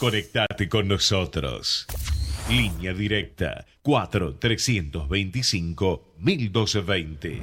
Conectate con nosotros. Línea directa 4 325 1220.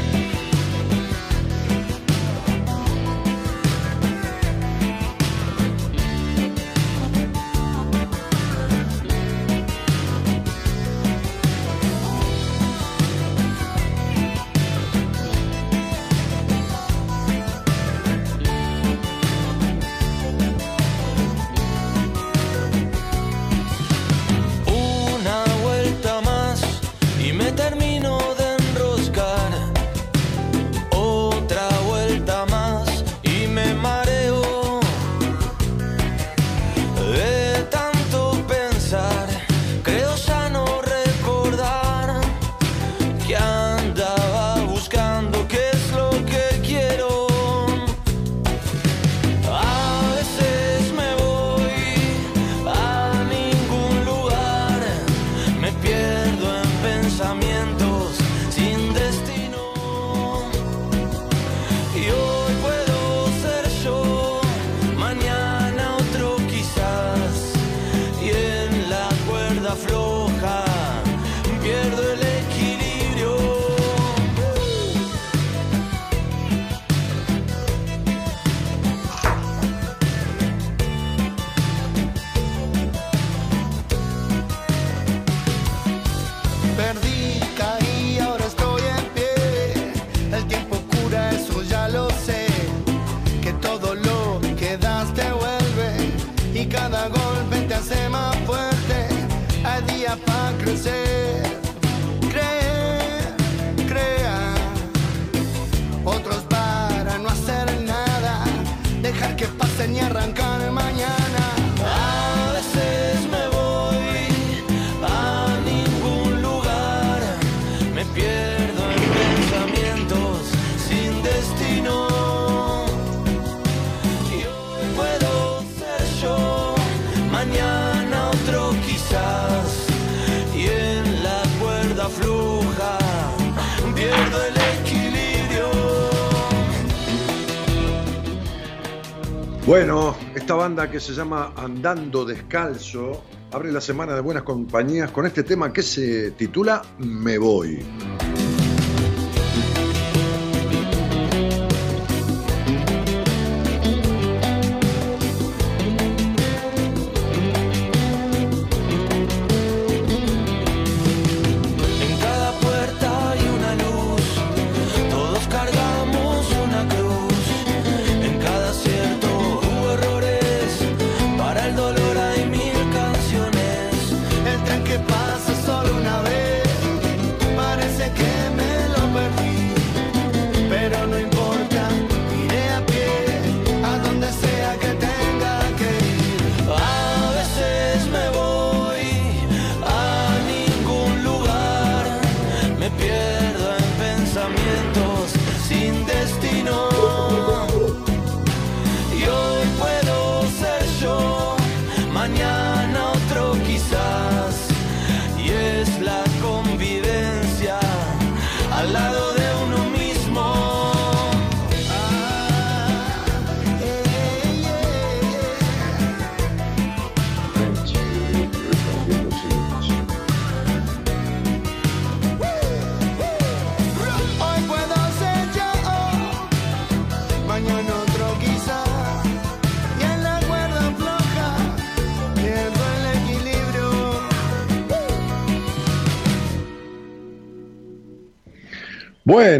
Bueno, esta banda que se llama Andando Descalzo abre la semana de buenas compañías con este tema que se titula Me Voy.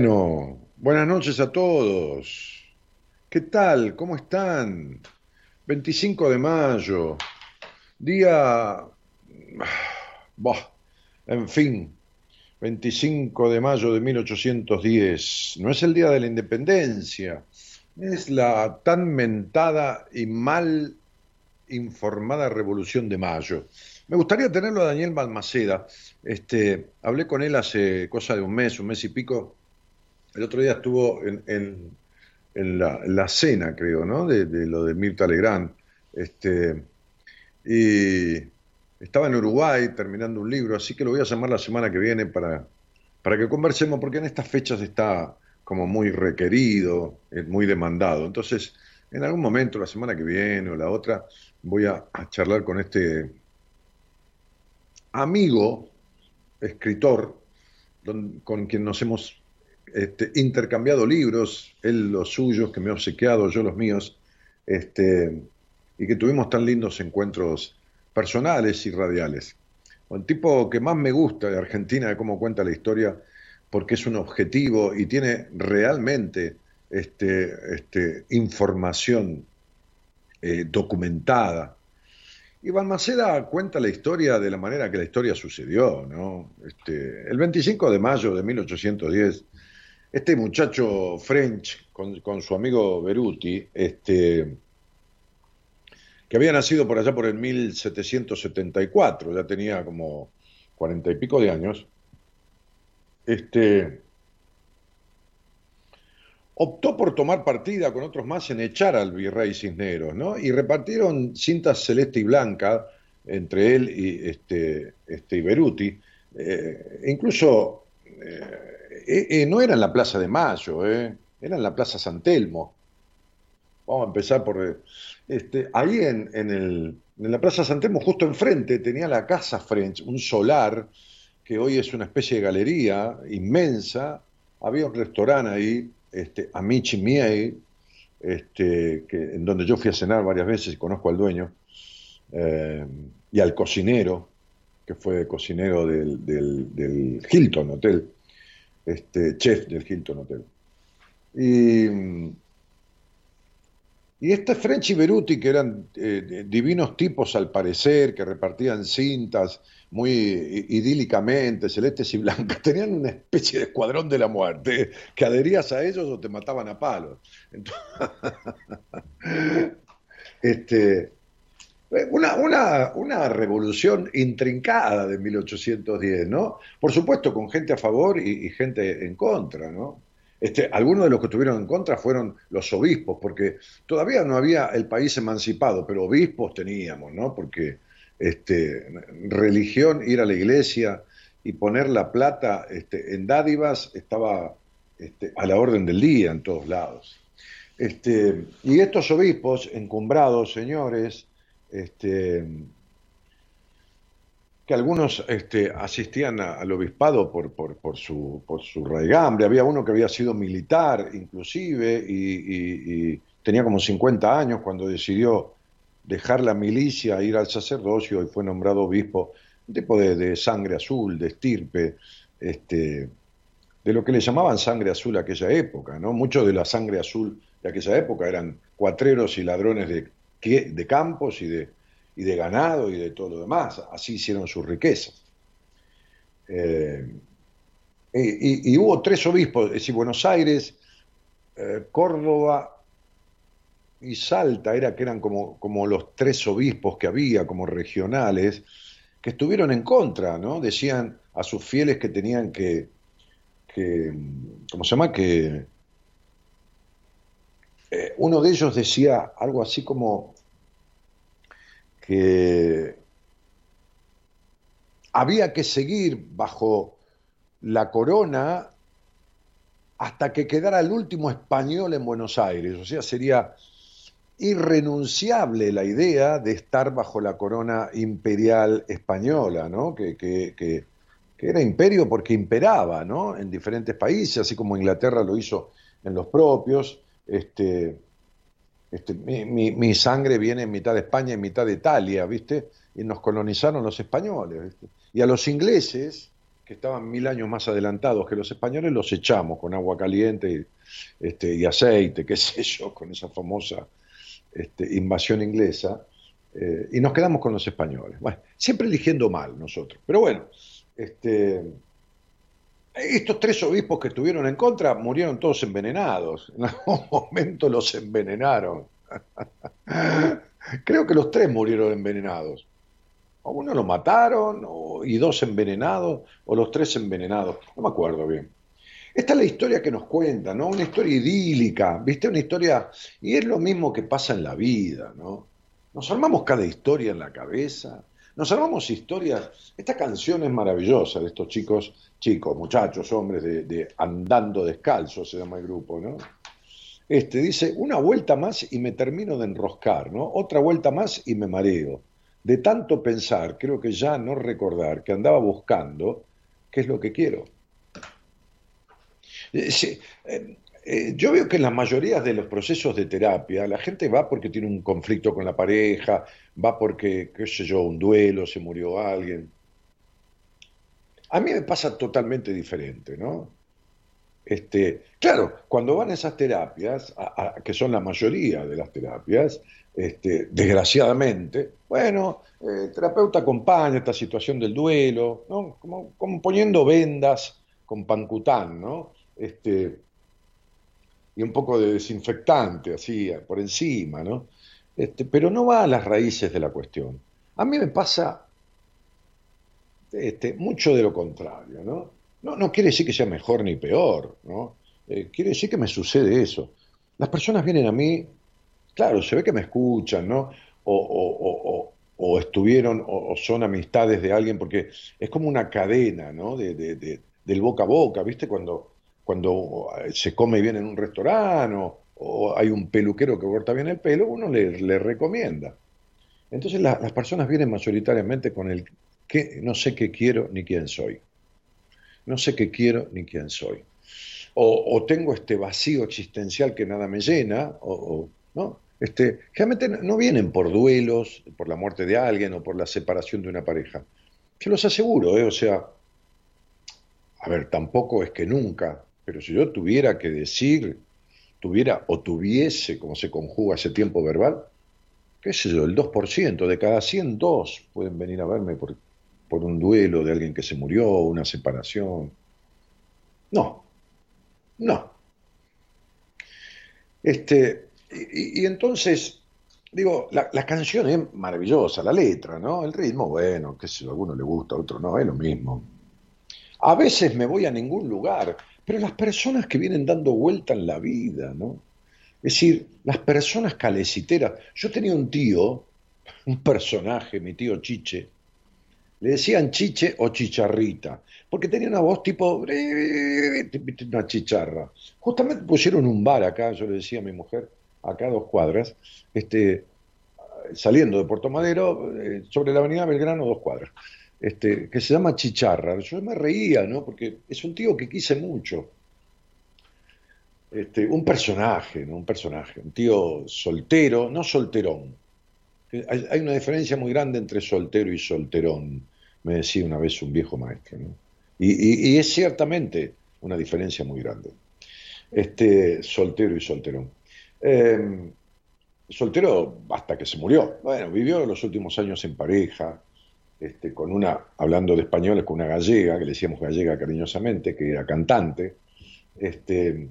Bueno, buenas noches a todos. ¿Qué tal? ¿Cómo están? 25 de mayo, día... Bah, en fin, 25 de mayo de 1810. No es el día de la independencia, es la tan mentada y mal informada Revolución de Mayo. Me gustaría tenerlo a Daniel Balmaceda. Este, hablé con él hace cosa de un mes, un mes y pico, el otro día estuvo en, la, cena, creo, ¿no? De, lo de Mirta Legrand. Este, y estaba en Uruguay terminando un libro, así que lo voy a llamar la semana que viene para, para que conversemos, porque en estas fechas está como muy requerido, muy demandado. Entonces, en algún momento, la semana que viene o la otra, voy a, charlar con este amigo, escritor, con quien nos hemos este, intercambiado libros, él los suyos que me ha obsequiado, yo los míos, este, y que tuvimos tan lindos encuentros personales y radiales. Un tipo que más me gusta de Argentina, de cómo cuenta la historia, porque es un objetivo y tiene realmente este, este, información eh, documentada. Iván Maceda cuenta la historia de la manera que la historia sucedió. Este, el 25 de mayo de 1810, este muchacho French, con, su amigo Beruti, este, que había nacido por allá por el 1774, ya tenía como cuarenta y pico de años, este, optó por tomar partida con otros más en echar al virrey Cisneros, ¿no? Y repartieron cintas celeste y blanca entre él y este, este Beruti. Eh, incluso eh, eh, no era en la Plaza de Mayo, era en la Plaza San Telmo. Vamos a empezar por... Este, ahí en, la Plaza San Telmo, justo enfrente, tenía la Casa French, un solar que hoy es una especie de galería inmensa. Había un restaurante ahí, este, Amici Miei, este, que, en donde yo fui a cenar varias veces y conozco al dueño, eh, y al cocinero, que fue cocinero del, del, Hilton Hotel, este, chef del Hilton Hotel. Y, y este French y Beruti, que eran eh, divinos tipos al parecer, que repartían cintas muy idílicamente, celestes y blancas, tenían una especie de escuadrón de la muerte, que adherías a ellos o te mataban a palos. este, una, una, una, revolución intrincada de 1810, ¿no? Por supuesto, con gente a favor y, y gente en contra, ¿no? Este, algunos de los que estuvieron en contra fueron los obispos, porque todavía no había el país emancipado, pero obispos teníamos, ¿no? Porque este, religión, ir a la iglesia y poner la plata este, en dádivas estaba este, a la orden del día en todos lados. Este, y estos obispos encumbrados, señores, este, que algunos este, asistían al obispado por, su, raigambre. Había uno que había sido militar, inclusive, y, tenía como 50 años cuando decidió dejar la milicia, ir al sacerdocio y fue nombrado obispo, un tipo de, sangre azul, de estirpe, este, de lo que le llamaban sangre azul aquella época. ¿no? Muchos de la sangre azul de aquella época eran cuatreros y ladrones de, de campos y de, y de ganado y de todo lo demás. Así hicieron sus riquezas. Eh, y, hubo tres obispos, es decir, Buenos Aires, eh, Córdoba y Salta, era que eran como, como los tres obispos que había, como regionales, que estuvieron en contra, ¿no? Decían a sus fieles que tenían que, que ¿cómo se llama? Que eh, uno de ellos decía algo así como que había que seguir bajo la corona hasta que quedara el último español en Buenos Aires. O sea, sería irrenunciable la idea de estar bajo la corona imperial española, ¿no? que, que, era imperio porque imperaba ¿no? en diferentes países, así como Inglaterra lo hizo en los propios. Este, este, mi, sangre viene en mitad de España y mitad de Italia, ¿viste? Y nos colonizaron los españoles, ¿viste? Y a los ingleses, que estaban mil años más adelantados que los españoles, los echamos con agua caliente y, este, y aceite, qué sé yo, con esa famosa este, invasión inglesa, eh, y nos quedamos con los españoles. Bueno, siempre eligiendo mal nosotros. Pero bueno, este, estos tres obispos que estuvieron en contra murieron todos envenenados. En algún momento los envenenaron. Creo que los tres murieron envenenados. O uno lo mataron, y dos envenenados, o los tres envenenados. No me acuerdo bien. Esta es la historia que nos cuenta, ¿no? Una historia idílica, ¿viste? Una historia... Y es lo mismo que pasa en la vida, ¿no? Nos armamos cada historia en la cabeza, nos armamos historias. Esta canción es maravillosa de estos chicos, chicos, muchachos, hombres de, Andando Descalzos, se llama el grupo, ¿no? Este dice, una vuelta más y me termino de enroscar, ¿no? Otra vuelta más y me mareo. De tanto pensar, creo que ya no recordar que andaba buscando qué es lo que quiero. Eh, eh, eh, yo veo que en la mayoría de los procesos de terapia la gente va porque tiene un conflicto con la pareja, va porque, qué sé yo, un duelo, se murió alguien. A mí me pasa totalmente diferente, ¿no? Este, claro, cuando van a esas terapias, que son la mayoría de las terapias, este, desgraciadamente, bueno, el terapeuta acompaña esta situación del duelo, ¿no? Como, como poniendo vendas con pancután, ¿no? Este, y un poco de desinfectante, así, por encima, ¿no? Este, pero no va a las raíces de la cuestión. A mí me pasa este, mucho de lo contrario, ¿no? ¿no? Quiere decir que sea mejor ni peor, ¿no? Eh, quiere decir que me sucede eso. Las personas vienen a mí, claro, se ve que me escuchan, ¿no? O, o, estuvieron o, son amistades de alguien, porque es como una cadena, ¿no? De, del boca a boca, ¿viste? Cuando cuando eh, se come bien en un restaurante o, hay un peluquero que corta bien el pelo, uno le, recomienda. Entonces las personas vienen mayoritariamente con el que no sé qué quiero ni quién soy. No sé qué quiero ni quién soy. O, tengo este vacío existencial que nada me llena, o, ¿no? Este, generalmente no vienen por duelos, por la muerte de alguien o por la separación de una pareja. Se los aseguro, ¿eh? o sea, a ver, tampoco es que nunca pero si yo tuviera que decir, tuviera o tuviese, como se conjuga ese tiempo verbal, qué sé yo, el 2%, de cada 100, dos pueden venir a verme por, por un duelo de alguien que se murió, una separación. No, no. Este, y, entonces, digo, la, canción es maravillosa, la letra, ¿no? El ritmo, bueno, qué sé yo, a alguno le gusta, a otro no, es lo mismo. A veces me voy a ningún lugar pero las personas que vienen dando vuelta en la vida, ¿no? Es decir, las personas caleciteras. Yo tenía un tío, un personaje, mi tío Chiche, le decían Chiche o Chicharrita, porque tenía una voz tipo, una chicharra. Justamente pusieron un bar acá, yo le decía a mi mujer, acá dos cuadras, este, saliendo de Puerto Madero, eh, sobre la avenida Belgrano, dos cuadras este, que se llama Chicharra. Yo me reía, ¿no? Porque es un tío que quise mucho. Este, un personaje, ¿no? Un personaje, un tío soltero, no solterón. Hay, una diferencia muy grande entre soltero y solterón, me decía una vez un viejo maestro. Y, es ciertamente una diferencia muy grande. Este, soltero y solterón. Em, soltero hasta que se murió. Bueno, vivió los últimos años en pareja, este, con una, hablando de españoles, con una gallega, que le decíamos gallega cariñosamente, que era cantante, este,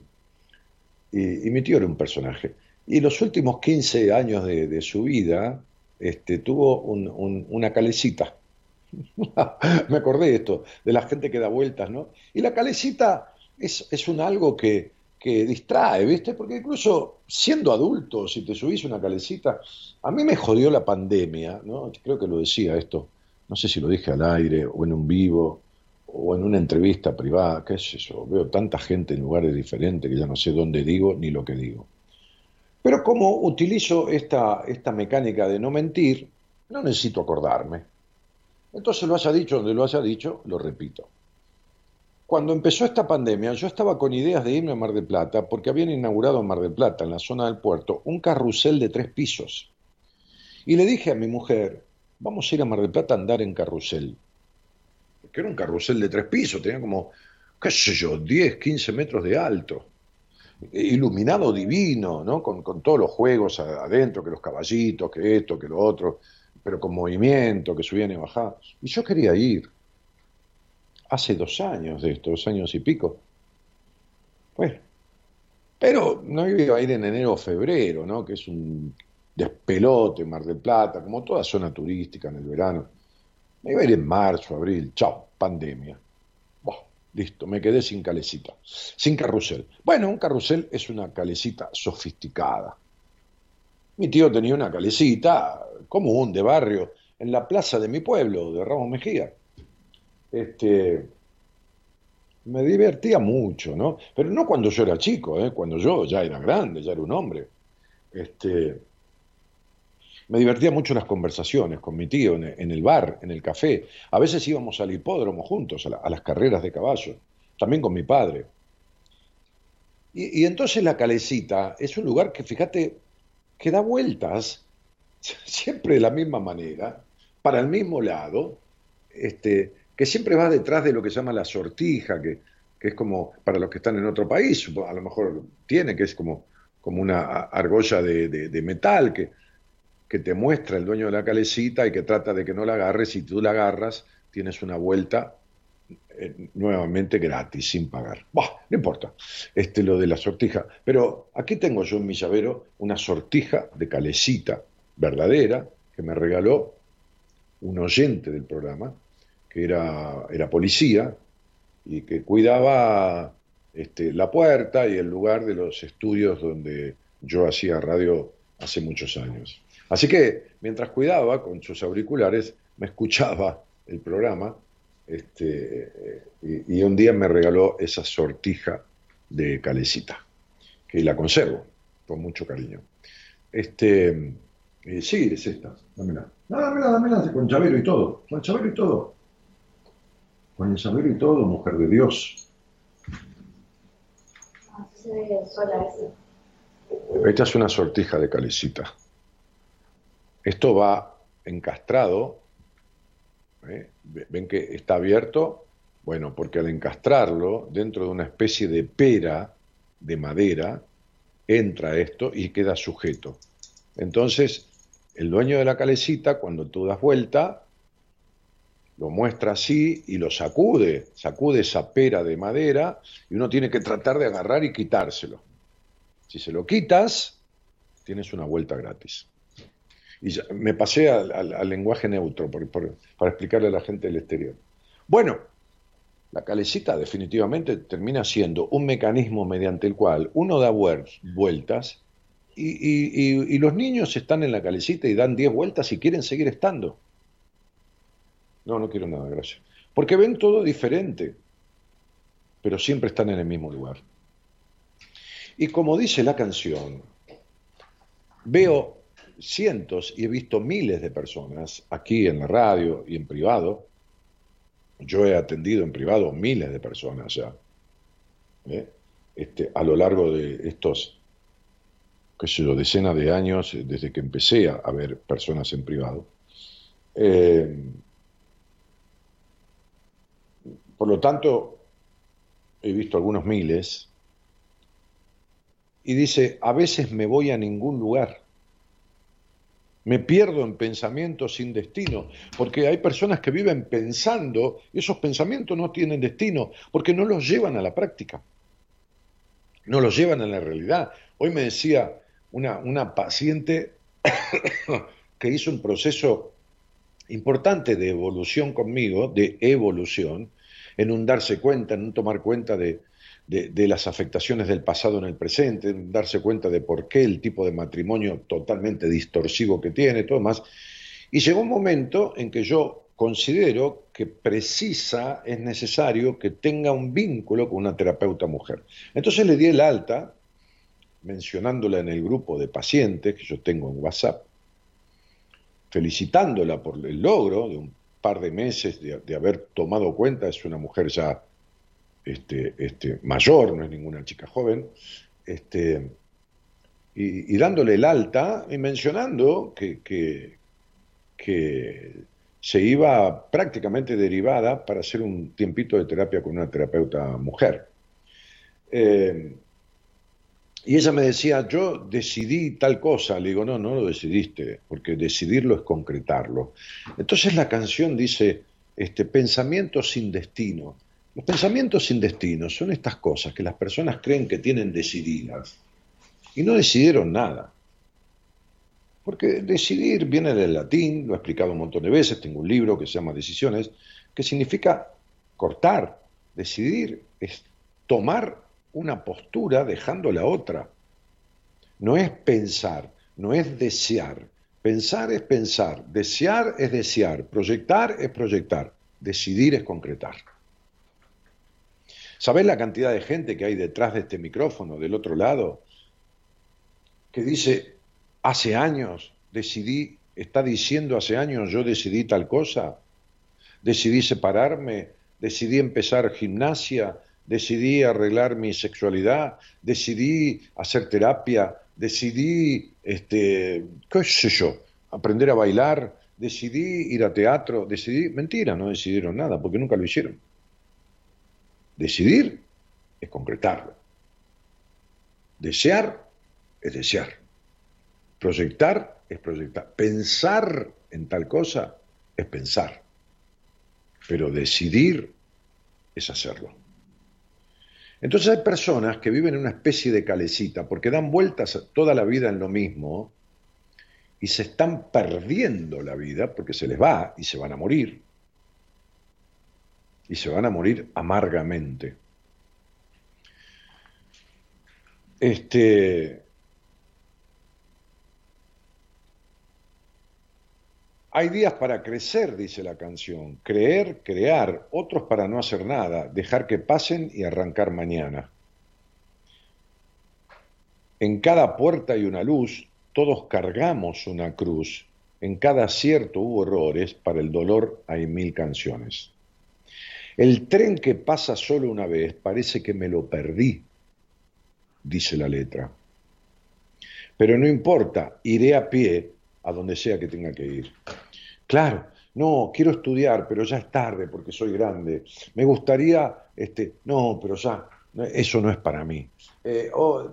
y, mi tío era un personaje. Y los últimos 15 años de, su vida este, tuvo una calecita. Me acordé de esto, de la gente que da vueltas, ¿no? Y la calecita es, es un algo que, que distrae, ¿viste? Porque incluso siendo adulto, si te subís una calecita, a mí me jodió la pandemia, ¿no? Creo que lo decía esto no sé si lo dije al aire o en un vivo o en una entrevista privada, qué es eso, veo tanta gente en lugares diferentes que ya no sé dónde digo ni lo que digo. Pero como utilizo esta, esta mecánica de no mentir, no necesito acordarme. Entonces lo haya dicho donde lo haya dicho, lo repito. Cuando empezó esta pandemia, yo estaba con ideas de irme a Mar del Plata porque habían inaugurado en Mar del Plata, en la zona del puerto, un carrusel de tres pisos. Y le dije a mi mujer, vamos a ir a Mar del Plata a andar en carrusel. Que era un carrusel de tres pisos, tenía como, qué sé yo, 10, 15 metros de alto. Iluminado divino, ¿no? Con, todos los juegos adentro, que los caballitos, que esto, que lo otro, pero con movimiento, que subían y bajaban. Y yo quería ir. Hace dos años de esto, dos años y pico. Bueno, pero no iba a ir en enero o febrero, ¿no? Que es un despelote, Mar del Plata, como toda zona turística en el verano. Me iba a ir en marzo, abril, chao, pandemia. Listo, me quedé sin calecita, sin carrusel. Bueno, un carrusel es una calecita sofisticada. Mi tío tenía una calecita común de barrio en la plaza de mi pueblo, de Ramos Mejía. Este, me divertía mucho, ¿no? Pero no cuando yo era chico, ¿eh? cuando yo ya era grande, ya era un hombre. Este, me divertía mucho las conversaciones con mi tío en, el bar, en el café. A veces íbamos al hipódromo juntos, a, las carreras de caballo, también con mi padre. Y, entonces la calecita es un lugar que, fíjate, que da vueltas siempre de la misma manera, para el mismo lado, este, que siempre va detrás de lo que se llama la sortija, que, es como, para los que están en otro país, a lo mejor tiene, que es como, como una argolla de metal, que, que te muestra el dueño de la calecita y que trata de que no la agarres. Si tú la agarras, tienes una vuelta eh, nuevamente gratis, sin pagar. Bah, no importa, este, lo de la sortija. Pero aquí tengo yo en mi llavero una sortija de calecita verdadera que me regaló un oyente del programa, que era, era policía y que cuidaba este, la puerta y el lugar de los estudios donde yo hacía radio hace muchos años. Así que mientras cuidaba con sus auriculares, me escuchaba el programa este, y, un día me regaló esa sortija de calecita, que la conservo con mucho cariño. Este, eh, sí, es esta, dámela. No, dámela, dámela, con llavero y todo, con llavero y todo. Con el llavero y todo, mujer de Dios. Esta es una sortija de calecita. Esto va encastrado, ¿eh? ven que está abierto, bueno, porque al encastrarlo dentro de una especie de pera de madera, entra esto y queda sujeto. Entonces, el dueño de la calecita, cuando tú das vuelta, lo muestra así y lo sacude, sacude esa pera de madera y uno tiene que tratar de agarrar y quitárselo. Si se lo quitas, tienes una vuelta gratis. Y me pasé al, lenguaje neutro para explicarle a la gente del exterior. Bueno, la calecita definitivamente termina siendo un mecanismo mediante el cual uno da vueltas y, los niños están en la calecita y dan 10 vueltas y quieren seguir estando. No, no quiero nada, gracias. Porque ven todo diferente, pero siempre están en el mismo lugar. Y como dice la canción, veo cientos y he visto miles de personas aquí en la radio y en privado. Yo he atendido en privado miles de personas ya, ¿eh? este, a lo largo de estos, qué sé yo, decenas de años eh, desde que empecé a, ver personas en privado. Eh, por lo tanto, he visto algunos miles y dice, a veces me voy a ningún lugar me pierdo en pensamientos sin destino, porque hay personas que viven pensando y esos pensamientos no tienen destino, porque no los llevan a la práctica, no los llevan a la realidad. Hoy me decía una, una paciente que hizo un proceso importante de evolución conmigo, de evolución, en un darse cuenta, en un tomar cuenta de, de, las afectaciones del pasado en el presente, darse cuenta de por qué el tipo de matrimonio totalmente distorsivo que tiene, todo más. Y llegó un momento en que yo considero que precisa, es necesario que tenga un vínculo con una terapeuta mujer. Entonces le di el alta, mencionándola en el grupo de pacientes que yo tengo en WhatsApp, felicitándola por el logro de un par de meses de, de haber tomado cuenta, es una mujer ya este, este, mayor, no es ninguna chica joven, este, y, dándole el alta y mencionando que, que, se iba prácticamente derivada para hacer un tiempito de terapia con una terapeuta mujer. Eh, y ella me decía, yo decidí tal cosa. Le digo, no, no lo decidiste, porque decidirlo es concretarlo. Entonces la canción dice, este, pensamiento sin destino. Los pensamientos sin destino son estas cosas que las personas creen que tienen decididas y no decidieron nada. Porque decidir viene del latín, lo he explicado un montón de veces, tengo un libro que se llama Decisiones, que significa cortar, Decidir es tomar una postura dejando la otra. No es pensar, no es desear. Pensar es pensar, desear es desear, proyectar es proyectar, decidir es concretar. ¿Sabés la cantidad de gente que hay detrás de este micrófono, del otro lado, que dice, hace años decidí, está diciendo hace años yo decidí tal cosa, decidí separarme, decidí empezar gimnasia, decidí arreglar mi sexualidad, decidí hacer terapia, decidí, este, qué sé yo, aprender a bailar, decidí ir a teatro, decidí, mentira, no decidieron nada, porque nunca lo hicieron. Decidir es concretarlo. Desear es desear. Proyectar es proyectar. Pensar en tal cosa es pensar. Pero decidir es hacerlo. Entonces hay personas que viven en una especie de calecita porque dan vueltas toda la vida en lo mismo y se están perdiendo la vida porque se les va y se van a morir y se van a morir amargamente. Este, hay días para crecer, dice la canción, creer, crear, otros para no hacer nada, dejar que pasen y arrancar mañana. En cada puerta hay una luz, todos cargamos una cruz, en cada acierto hubo errores, para el dolor hay mil canciones. El tren que pasa solo una vez parece que me lo perdí, dice la letra. Pero no importa, iré a pie a donde sea que tenga que ir. Claro, no, quiero estudiar, pero ya es tarde porque soy grande. Me gustaría, este, no, pero ya, eso no es para mí. Eh, oh,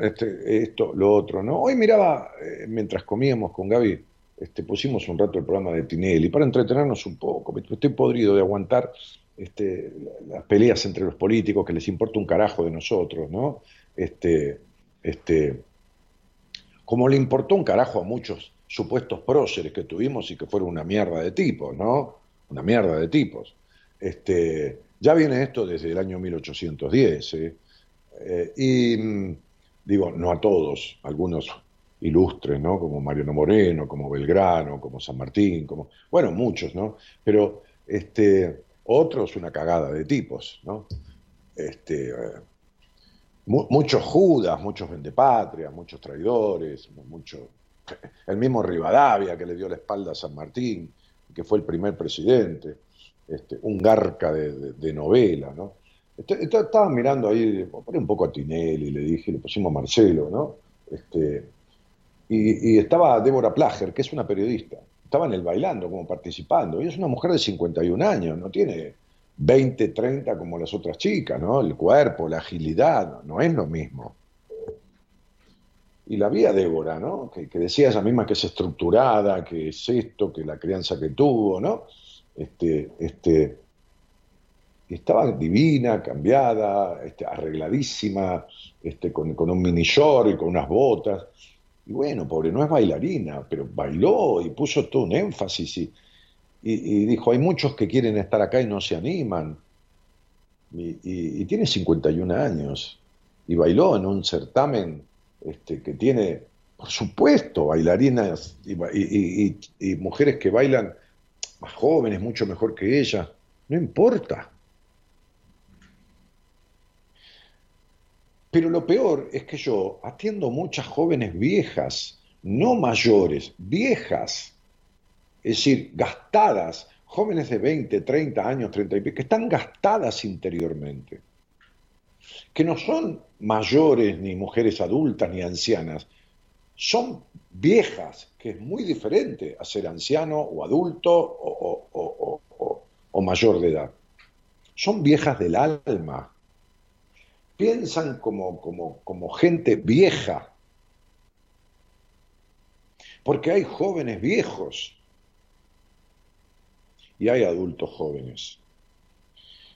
este, esto, lo otro, ¿no? Hoy miraba, eh, mientras comíamos con Gaby, este, pusimos un rato el programa de Tinelli para entretenernos un poco. Estoy podrido de aguantar este, las peleas entre los políticos que les importa un carajo de nosotros, ¿no? Este, este, como le importó un carajo a muchos supuestos próceres que tuvimos y que fueron una mierda de tipos, ¿no? Una mierda de tipos. Este, ya viene esto desde el año 1810, ¿eh? Eh, y mm, digo, no a todos, algunos ilustres, ¿no? Como Mariano Moreno, como Belgrano, como San Martín, como, bueno, muchos, ¿no? Pero este, otros una cagada de tipos, ¿no? Este, eh, muchos judas, muchos vendepatrias, muchos traidores, mucho, el mismo Rivadavia que le dio la espalda a San Martín, que fue el primer presidente, este, un garca de, novela, ¿no? Este, estaba mirando ahí, poné un poco a Tinelli, le dije, le pusimos a Marcelo, ¿no? Este, y, y estaba Débora Plager, que es una periodista, estaba en el bailando, como participando. Y es una mujer de 51 años, no tiene 20, 30 como las otras chicas, ¿no? El cuerpo, la agilidad, no, es lo mismo. Y la vi a Débora, ¿no? Que, decía ella misma que es estructurada, que es esto, que la crianza que tuvo, ¿no? Este, este, estaba divina, cambiada, este, arregladísima, este, con, con un mini short y con unas botas. Y bueno, pobre, no es bailarina, pero bailó y puso todo un énfasis y, y, dijo, hay muchos que quieren estar acá y no se animan. Y, tiene 51 años y bailó en un certamen este, que tiene, por supuesto, bailarinas y mujeres que bailan más jóvenes, mucho mejor que ella. No importa. Pero lo peor es que yo atiendo muchas jóvenes viejas, no mayores, viejas, es decir, gastadas, jóvenes de 20, 30 años, 30 y pico, que están gastadas interiormente, que no son mayores, ni mujeres adultas, ni ancianas, son viejas, que es muy diferente a ser anciano o adulto o, o mayor de edad. Son viejas del alma, piensan como, como, como gente vieja, porque hay jóvenes viejos y hay adultos jóvenes.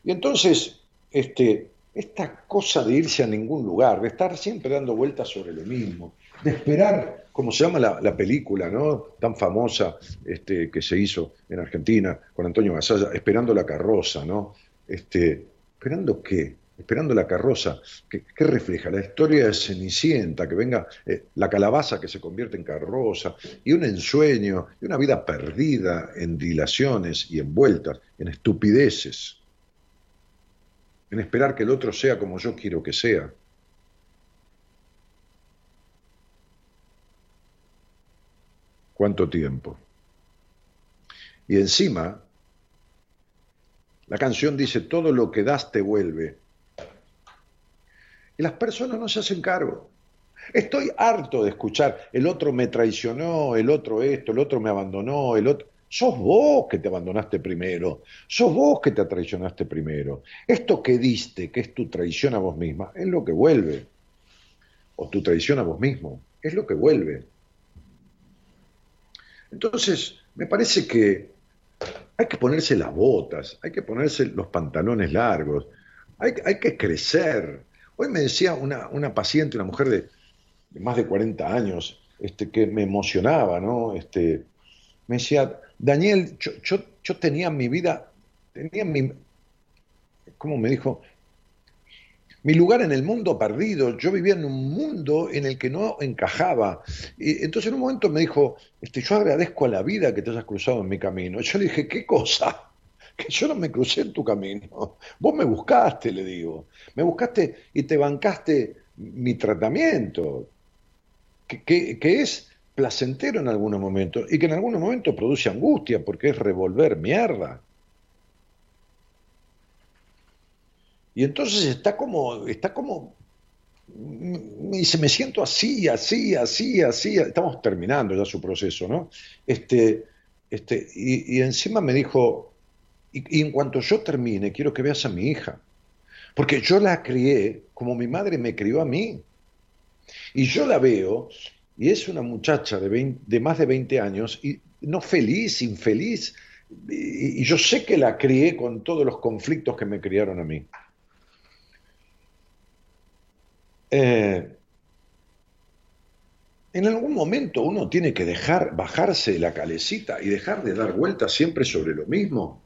Y entonces, este, esta cosa de irse a ningún lugar, de estar siempre dando vueltas sobre lo mismo, de esperar, como se llama la, película, ¿no? Tan famosa este, que se hizo en Argentina con Antonio Gasalla, esperando la carroza, ¿no? Este, ¿Esperando qué? Esperando la carroza. ¿Qué, refleja? La historia de Cenicienta, que venga eh, la calabaza que se convierte en carroza, y un ensueño, y una vida perdida en dilaciones y envueltas, en estupideces, en esperar que el otro sea como yo quiero que sea. ¿Cuánto tiempo? Y encima, la canción dice, todo lo que das te vuelve. Y las personas no se hacen cargo. Estoy harto de escuchar, el otro me traicionó, el otro esto, el otro me abandonó, el otro... Sos vos que te abandonaste primero, sos vos que te traicionaste primero. Esto que diste, que es tu traición a vos misma, es lo que vuelve. O tu traición a vos mismo, es lo que vuelve. Entonces, me parece que hay que ponerse las botas, hay que ponerse los pantalones largos, hay, que crecer. Hoy me decía una, paciente, una mujer de, más de 40 años, este, que me emocionaba, ¿no? Este, me decía, Daniel, yo, yo, yo tenía mi vida, tenía mi, ¿cómo me dijo? mi lugar en el mundo perdido, yo vivía en un mundo en el que no encajaba. Y entonces en un momento me dijo, este, yo agradezco a la vida que te hayas cruzado en mi camino. Yo le dije, ¿qué cosa? Que yo no me crucé en tu camino. Vos me buscaste, le digo. Me buscaste y te bancaste mi tratamiento, que, que es placentero en algunos momentos y que en algunos momentos produce angustia porque es revolver mierda. Y entonces está como, está como, me dice, me siento así, así, así, así, estamos terminando ya su proceso, ¿no? Este, este, y, encima me dijo, y, en cuanto yo termine, quiero que veas a mi hija, porque yo la crié como mi madre me crió a mí. Y yo la veo, y es una muchacha de, de más de 20 años, y no feliz, infeliz, y yo sé que la crié con todos los conflictos que me criaron a mí. Eh, en algún momento uno tiene que dejar bajarse la calecita y dejar de dar vueltas siempre sobre lo mismo.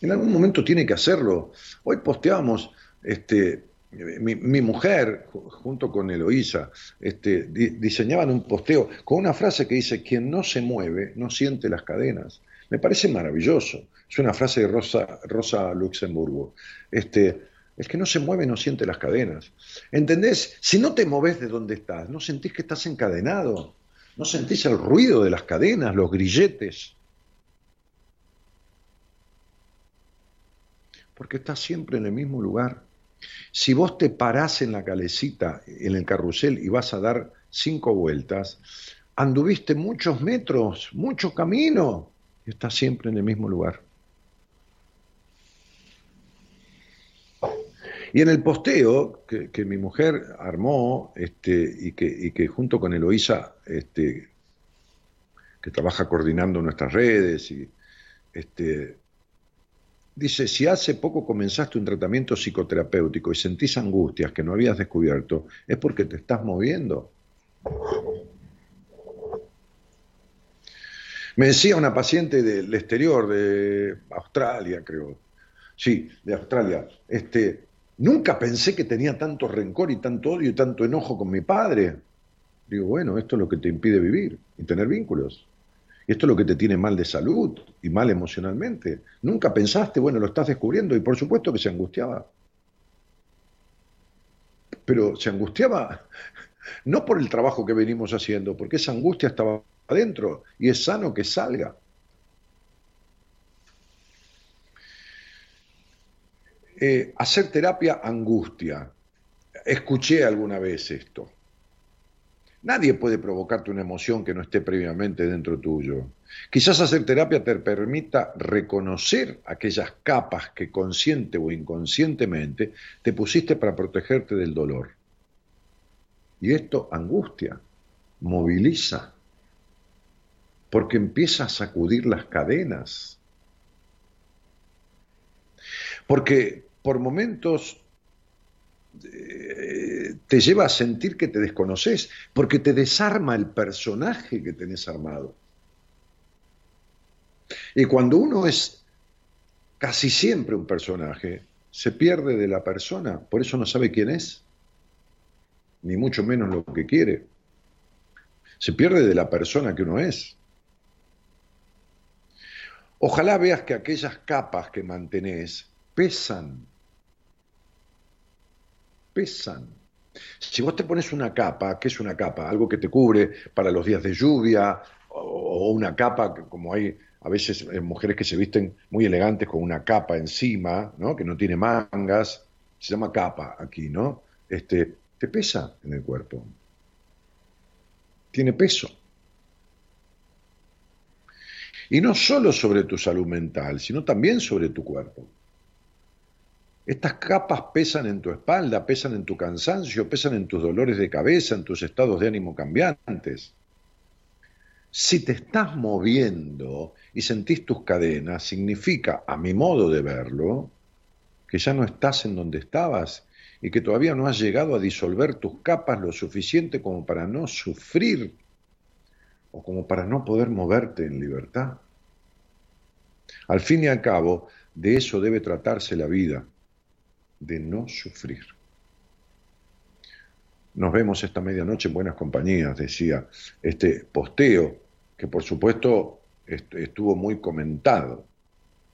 En algún momento tiene que hacerlo. Hoy posteamos, este, mi, mujer, junto con Eloísa, este, diseñaban un posteo con una frase que dice, quien no se mueve no siente las cadenas. Me parece maravilloso. Es una frase de Rosa, Rosa Luxemburgo. Este, el que no se mueve no siente las cadenas. ¿Entendés? Si no te moves de donde estás, no sentís que estás encadenado. No sentís el ruido de las cadenas, los grilletes. Porque estás siempre en el mismo lugar. Si vos te parás en la calecita, en el carrusel, y vas a dar cinco vueltas, anduviste muchos metros, mucho camino, y estás siempre en el mismo lugar. Y en el posteo que, mi mujer armó este, y, que, junto con Eloísa, este, que trabaja coordinando nuestras redes, y, este, dice, si hace poco comenzaste un tratamiento psicoterapéutico y sentís angustias que no habías descubierto, es porque te estás moviendo. Me decía una paciente del exterior, de Australia, creo. Sí, de Australia. Este, Nunca pensé que tenía tanto rencor y tanto odio y tanto enojo con mi padre. Digo, bueno, esto es lo que te impide vivir y tener vínculos. Esto es lo que te tiene mal de salud y mal emocionalmente. Nunca pensaste, bueno, lo estás descubriendo y por supuesto que se angustiaba. Pero se angustiaba no por el trabajo que venimos haciendo, porque esa angustia estaba adentro y es sano que salga. Eh, hacer terapia angustia. Escuché alguna vez esto. Nadie puede provocarte una emoción que no esté previamente dentro tuyo. Quizás hacer terapia te permita reconocer aquellas capas que consciente o inconscientemente te pusiste para protegerte del dolor. Y esto angustia, moviliza, porque empieza a sacudir las cadenas. Porque por momentos te lleva a sentir que te desconoces, porque te desarma el personaje que tenés armado. Y cuando uno es casi siempre un personaje se pierde de la persona, por eso no sabe quién es, ni mucho menos lo que quiere. Se pierde de la persona que uno es. Ojalá veas que aquellas capas que mantenés pesan. Pesan. Si vos te pones una capa, ¿qué es una capa? Algo que te cubre para los días de lluvia, o una capa, como hay a veces eh, mujeres que se visten muy elegantes con una capa encima, ¿no? que no tiene mangas, se llama capa aquí, ¿no? Este, te pesa en el cuerpo. Tiene peso. Y no solo sobre tu salud mental, sino también sobre tu cuerpo. Estas capas pesan en tu espalda, pesan en tu cansancio, pesan en tus dolores de cabeza, en tus estados de ánimo cambiantes. Si te estás moviendo y sentís tus cadenas, significa, a mi modo de verlo, que ya no estás en donde estabas y que todavía no has llegado a disolver tus capas lo suficiente como para no sufrir o como para no poder moverte en libertad. Al fin y al cabo, de eso debe tratarse la vida, de no sufrir. Nos vemos esta medianoche en buenas compañías, decía este posteo que por supuesto estuvo muy comentado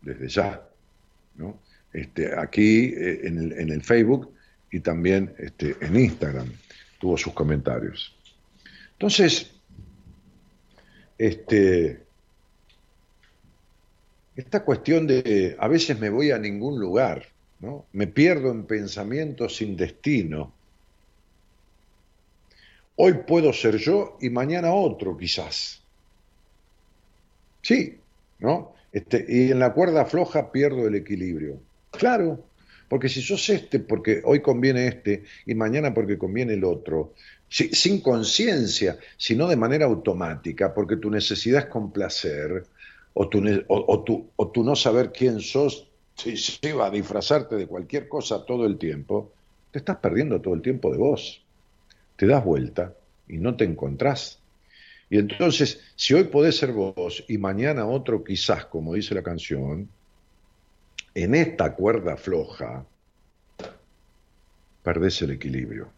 desde ya, ¿no? Este, aquí eh, en el, Facebook y también este, en Instagram tuvo sus comentarios. Entonces, este, esta cuestión de a veces me voy a ningún lugar, me pierdo en pensamientos sin destino. Hoy puedo ser yo y mañana otro quizás. Sí, ¿no? Este, y en la cuerda floja pierdo el equilibrio. Claro, porque si sos este porque hoy conviene este y mañana porque conviene el otro, sin conciencia, sino de manera automática, porque tu necesidad es complacer, o o, o tu no saber quién sos si lleva a disfrazarte de cualquier cosa todo el tiempo, te estás perdiendo todo el tiempo de vos. Te das vuelta y no te encontrás. Y entonces, si hoy podés ser vos y mañana otro quizás, como dice la canción, en esta cuerda floja, perdés el equilibrio.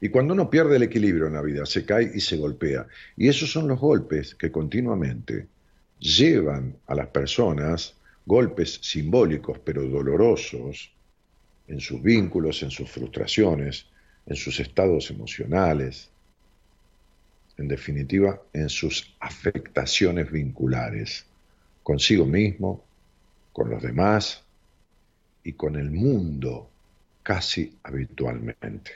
Y cuando uno pierde el equilibrio en la vida, se cae y se golpea. Y esos son los golpes que continuamente llevan a las personas, golpes simbólicos pero dolorosos, en sus vínculos, en sus frustraciones, en sus estados emocionales, en definitiva, en sus afectaciones vinculares, consigo mismo, con los demás y con el mundo casi habitualmente.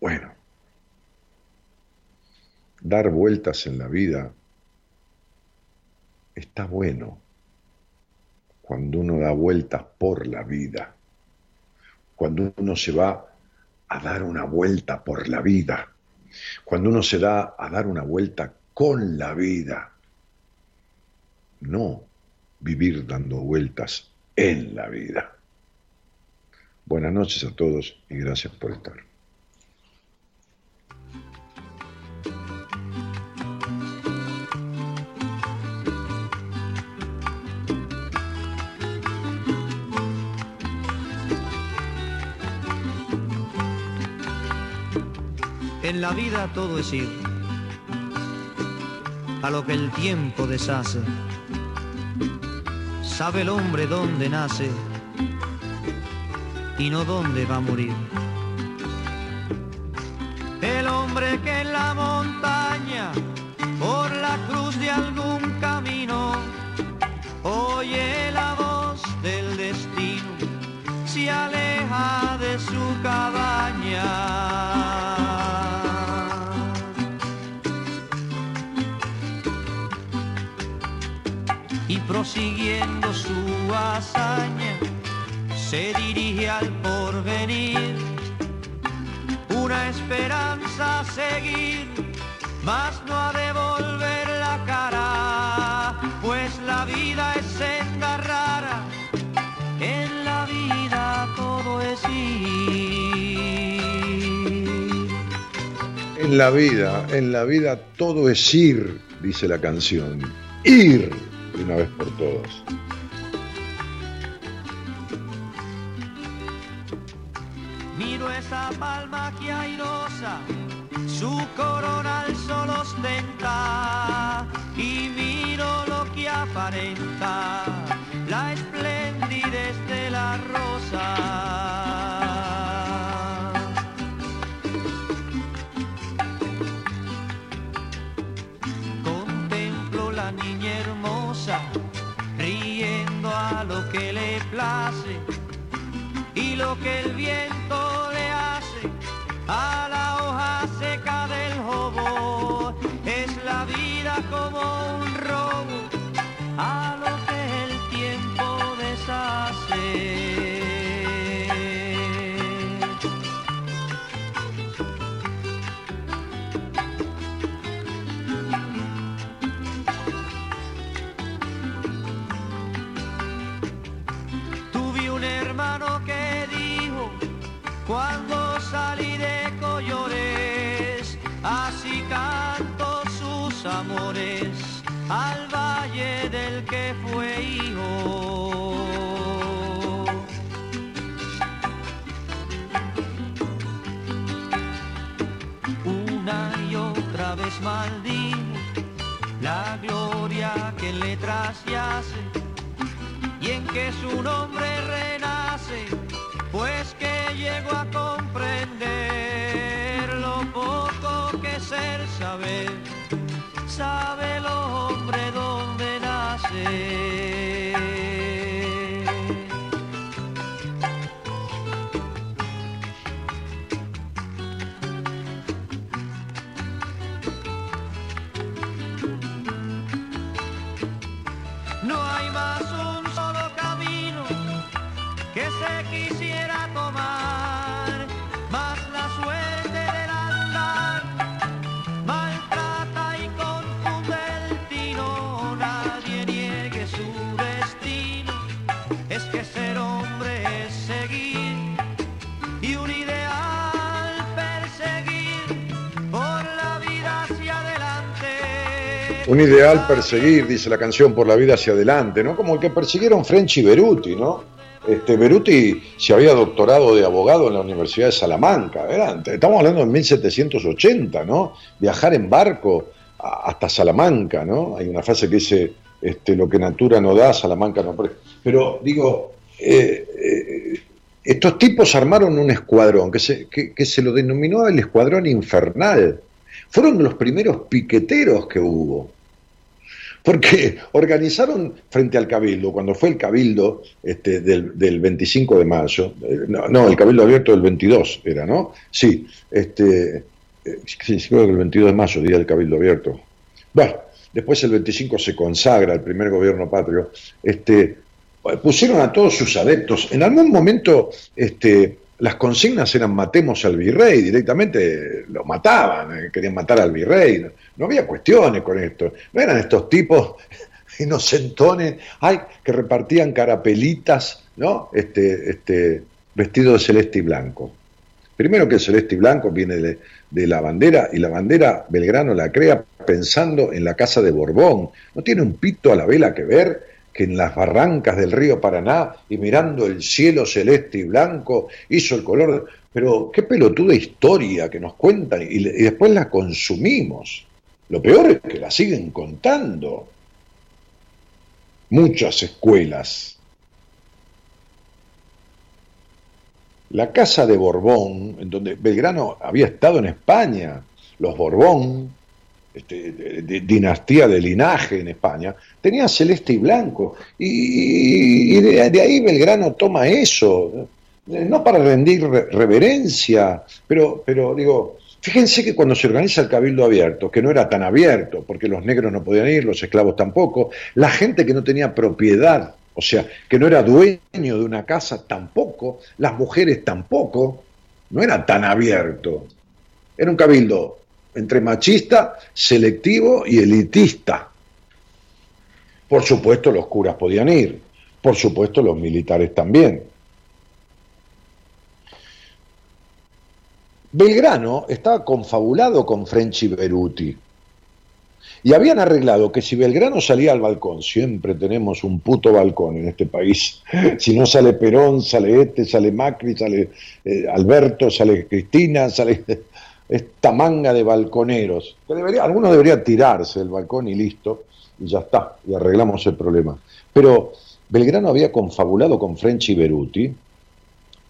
Bueno, dar vueltas en la vida está bueno cuando uno da vueltas por la vida, cuando uno se va a dar una vuelta por la vida cuando uno se da a dar una vuelta con la vida, no vivir dando vueltas en la vida. Buenas noches a todos y gracias por estar. La vida todo es ir a lo que el tiempo deshace. Sabe el hombre dónde nace y no dónde va a morir. El hombre que en la montaña, por la cruz de algún camino, oye la voz del destino, se aleja de su cabaña. Prosiguiendo su hazaña, se dirige al porvenir, una esperanza a seguir, mas no a devolver la cara, pues la vida es senda rara, en la vida todo es ir. En la vida, en la vida todo es ir, dice la canción. Ir una vez por todas. Miro esa palma que airosa, su corona al sol ostenta y miro lo que aparenta, la esplendidez de la rosa. Y lo que el viento le hace maldijo la gloria que en letras yace y en que su nombre renace, pues que llego a comprender lo poco que ser saber, sabe el hombre dónde nace. Un ideal perseguir, dice la canción, por la vida hacia adelante, ¿no? Como el que persiguieron French y Beruti, ¿no? Este, Beruti se había doctorado de abogado en la Universidad de Salamanca, ¿verdad? Estamos hablando de 1780, ¿no? Viajar en barco hasta Salamanca, ¿no? Hay una frase que dice, este, lo que Natura no da, Salamanca no pre-". Pero digo, eh, eh, estos tipos armaron un escuadrón que se, que- que se lo denominó el Escuadrón Infernal. Fueron los primeros piqueteros que hubo. Porque organizaron frente al Cabildo, cuando fue el Cabildo este, del, del 25 de mayo, eh, no, no, el Cabildo abierto del 22 era, ¿no? Sí, este, eh, sí, sí, creo que el 22 de mayo, día del Cabildo abierto. Bueno, después el 25 se consagra el primer gobierno patrio. Este, pusieron a todos sus adeptos. En algún momento este, las consignas eran matemos al virrey, directamente lo mataban, eh, querían matar al virrey. No, había cuestiones con esto. No eran estos tipos inocentones, ay, que repartían carapelitas, ¿no? Este, este, vestido de celeste y blanco. Primero que el celeste y blanco viene de, de la bandera, y la bandera Belgrano la crea pensando en la casa de Borbón. No tiene un pito a la vela que ver que en las barrancas del río Paraná y mirando el cielo celeste y blanco hizo el color. Pero qué pelotuda historia que nos cuentan y después la consumimos. Lo peor es que la siguen contando muchas escuelas. La casa de Borbón, en donde Belgrano había estado en España, los Borbón, este, dinastía de linaje en España, tenía celeste y blanco. Y, de, de ahí Belgrano toma eso, no para rendir re- reverencia, pero, pero digo, fíjense que cuando se organiza el cabildo abierto, que no era tan abierto, porque los negros no podían ir, los esclavos tampoco, la gente que no tenía propiedad, o sea, que no era dueño de una casa tampoco, las mujeres tampoco, no era tan abierto. Era un cabildo entre machista, selectivo y elitista. Por supuesto los curas podían ir, por supuesto los militares también. Belgrano estaba confabulado con French y Beruti. Y habían arreglado que si Belgrano salía al balcón, siempre tenemos un puto balcón en este país. Si no sale Perón, sale este, sale Macri, sale eh, Alberto, sale Cristina, sale esta manga de balconeros. debería, algunos deberían tirarse del balcón y listo, y ya está, y arreglamos el problema. Pero Belgrano había confabulado con French y Beruti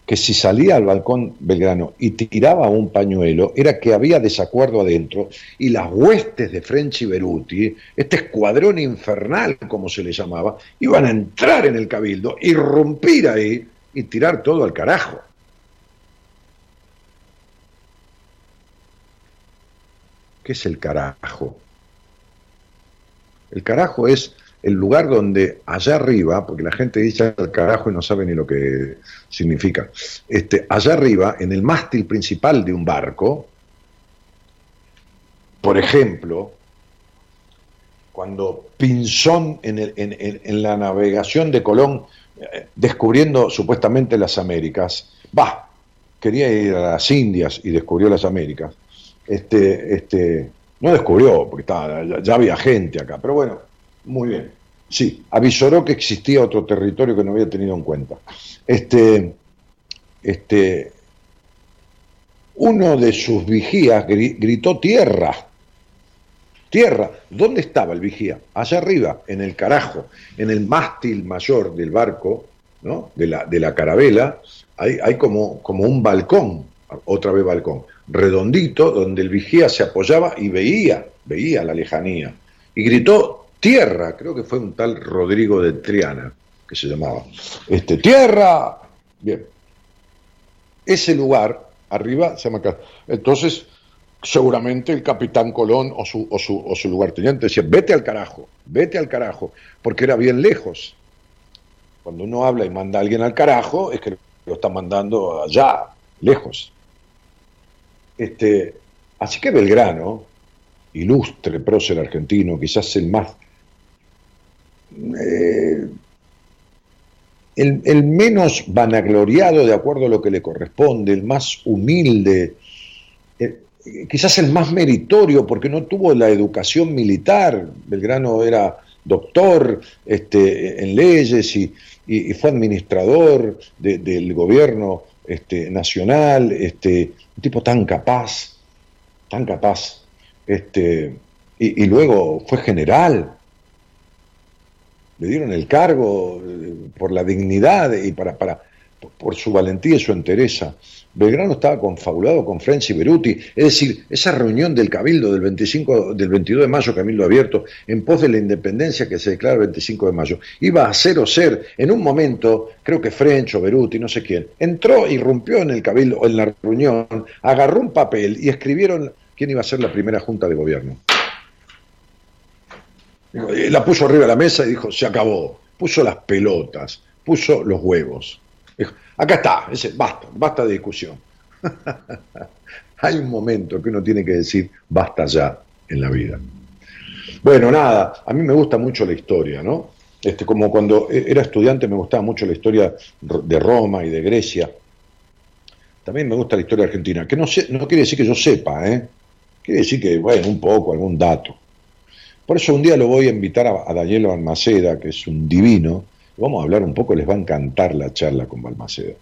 que si salía al balcón Belgrano y tiraba un pañuelo, era que había desacuerdo adentro y las huestes de French y Beruti, este escuadrón infernal, como se le llamaba, iban a entrar en el cabildo, irrumpir ahí y tirar todo al carajo. ¿Qué es el carajo? El carajo es el lugar donde allá arriba, porque la gente dice al carajo y no sabe ni lo que significa, este, allá arriba, en el mástil principal de un barco, por ejemplo, cuando Pinzón en, la navegación de Colón, eh, descubriendo supuestamente las Américas, va, quería ir a las Indias y descubrió las Américas, este, este, no descubrió, porque ya había gente acá, pero bueno, muy bien. Sí, avisoró que existía otro territorio que no había tenido en cuenta. Este, este, uno de sus vigías gritó tierra. Tierra. ¿Dónde estaba el vigía? Allá arriba, en el carajo, en el mástil mayor del barco, ¿no? de, la, de la carabela, hay, hay como, como un balcón, otra vez balcón, redondito, donde el vigía se apoyaba y veía, veía la lejanía. Y gritó Tierra, creo que fue un tal Rodrigo de Triana, que se llamaba. Este, Tierra. Bien. Ese lugar, arriba, se llama Entonces, seguramente el capitán Colón o su, o su, o su lugarteniente decía, vete al carajo, vete al carajo, porque era bien lejos. Cuando uno habla y manda a alguien al carajo, es que lo está mandando allá, lejos. Este, así que Belgrano, ilustre prócer argentino, quizás el más eh, el, menos vanagloriado de acuerdo a lo que le corresponde, el más humilde, eh, quizás el más meritorio porque no tuvo la educación militar. Belgrano era doctor este, en leyes y, fue administrador del gobierno este, nacional, este, un tipo tan capaz, tan capaz, este, y luego fue general le dieron el cargo eh, por la dignidad y para, para, por su valentía y su entereza. Belgrano estaba confabulado con French y Beruti, es decir, esa reunión del Cabildo del 25, del 22 de mayo, Cabildo abierto, en pos de la independencia que se declara el 25 de mayo, iba a ser o ser, en un momento, creo que French o Beruti, no sé quién, entró, irrumpió en el Cabildo, en la reunión, agarró un papel y escribieron quién iba a ser la primera junta de gobierno. La puso arriba de la mesa y dijo, se acabó. Puso las pelotas, puso los huevos. Acá está, ese, basta, basta de discusión. Hay un momento que uno tiene que decir, basta ya en la vida. Bueno, nada, a mí me gusta mucho la historia, ¿no? Este, como cuando e, era estudiante me gustaba mucho la historia de Roma y de Grecia. También me gusta la historia argentina, que no, sé, no quiere decir que yo sepa, ¿eh? Quiere decir que, bueno, un poco, algún dato. Por eso un día lo voy a invitar a, a Daniel Balmaceda, que es un divino. Vamos a hablar un poco, les va a encantar la charla con Balmaceda.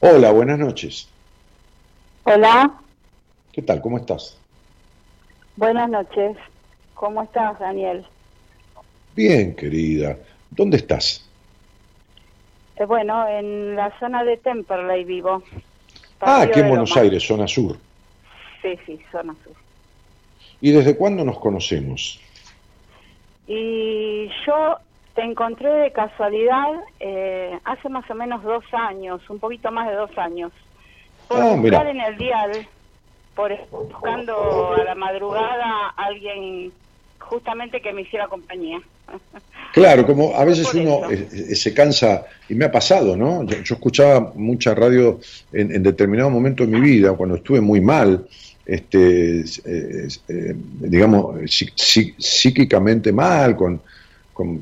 Hola, buenas noches. Hola. ¿Qué tal? ¿Cómo estás? Buenas noches. ¿Cómo estás, Daniel? Bien, querida. ¿Dónde estás? Eh, bueno, en la zona de Temperley vivo. ah, aquí en Buenos Aires, zona sur. Sí, sí, zona sur. ¿Y desde cuándo nos conocemos? Y yo te encontré de casualidad eh, hace más o menos dos años, un poquito más de dos años. Por ah, buscar en el dial, por buscando a la madrugada alguien justamente que me hiciera compañía. Claro, como a veces uno eh, eh, se cansa, y me ha pasado, ¿no? Yo, escuchaba mucha radio en, en, determinado momento de mi vida, cuando estuve muy mal, este, eh, eh, digamos, psíquicamente mal, con,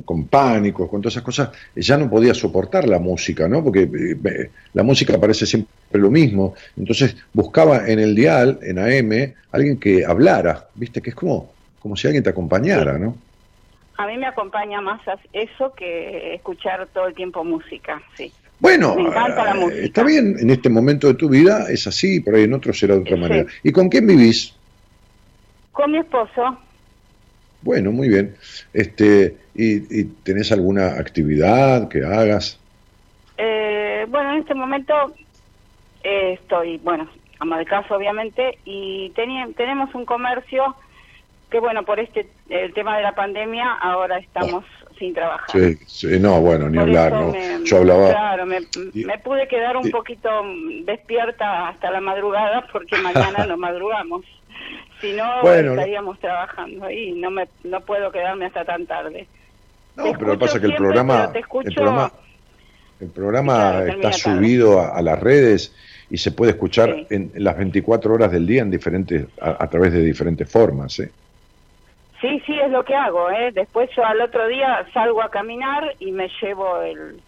con, pánicos, con todas esas cosas, ya no podía soportar la música, ¿no? Porque eh, la música parece siempre lo mismo. Entonces buscaba en el dial, en AM, alguien que hablara, ¿viste? Que es como, como si alguien te acompañara, ¿no? A mí me acompaña más eso que escuchar todo el tiempo música, sí. Bueno, eh, está bien, en este momento de tu vida es así, por ahí en otro será de otra manera. ¿Y con quién vivís? Con mi esposo. Bueno, muy bien. Este, ¿y, tenés alguna actividad que hagas? Eh, bueno, en este momento eh, estoy, bueno, ama de casa obviamente, y tenemos un comercio que bueno, por este el tema de la pandemia ahora estamos sin trabajar. Sí, sí, no, bueno, ni hablar, ¿no? Yo hablaba... Claro, me, pude quedar un poquito despierta hasta la madrugada porque mañana no madrugamos. Si no, estaríamos trabajando ahí, no me no puedo quedarme hasta tan tarde. No, pero lo que pasa es que el programa, el programa, está subido a, las redes y se puede escuchar en, las 24 horas del día en diferentes a, a través de diferentes formas, ¿eh? Sí, sí, es lo que hago. ¿eh? Después yo al otro día salgo a caminar y me llevo el,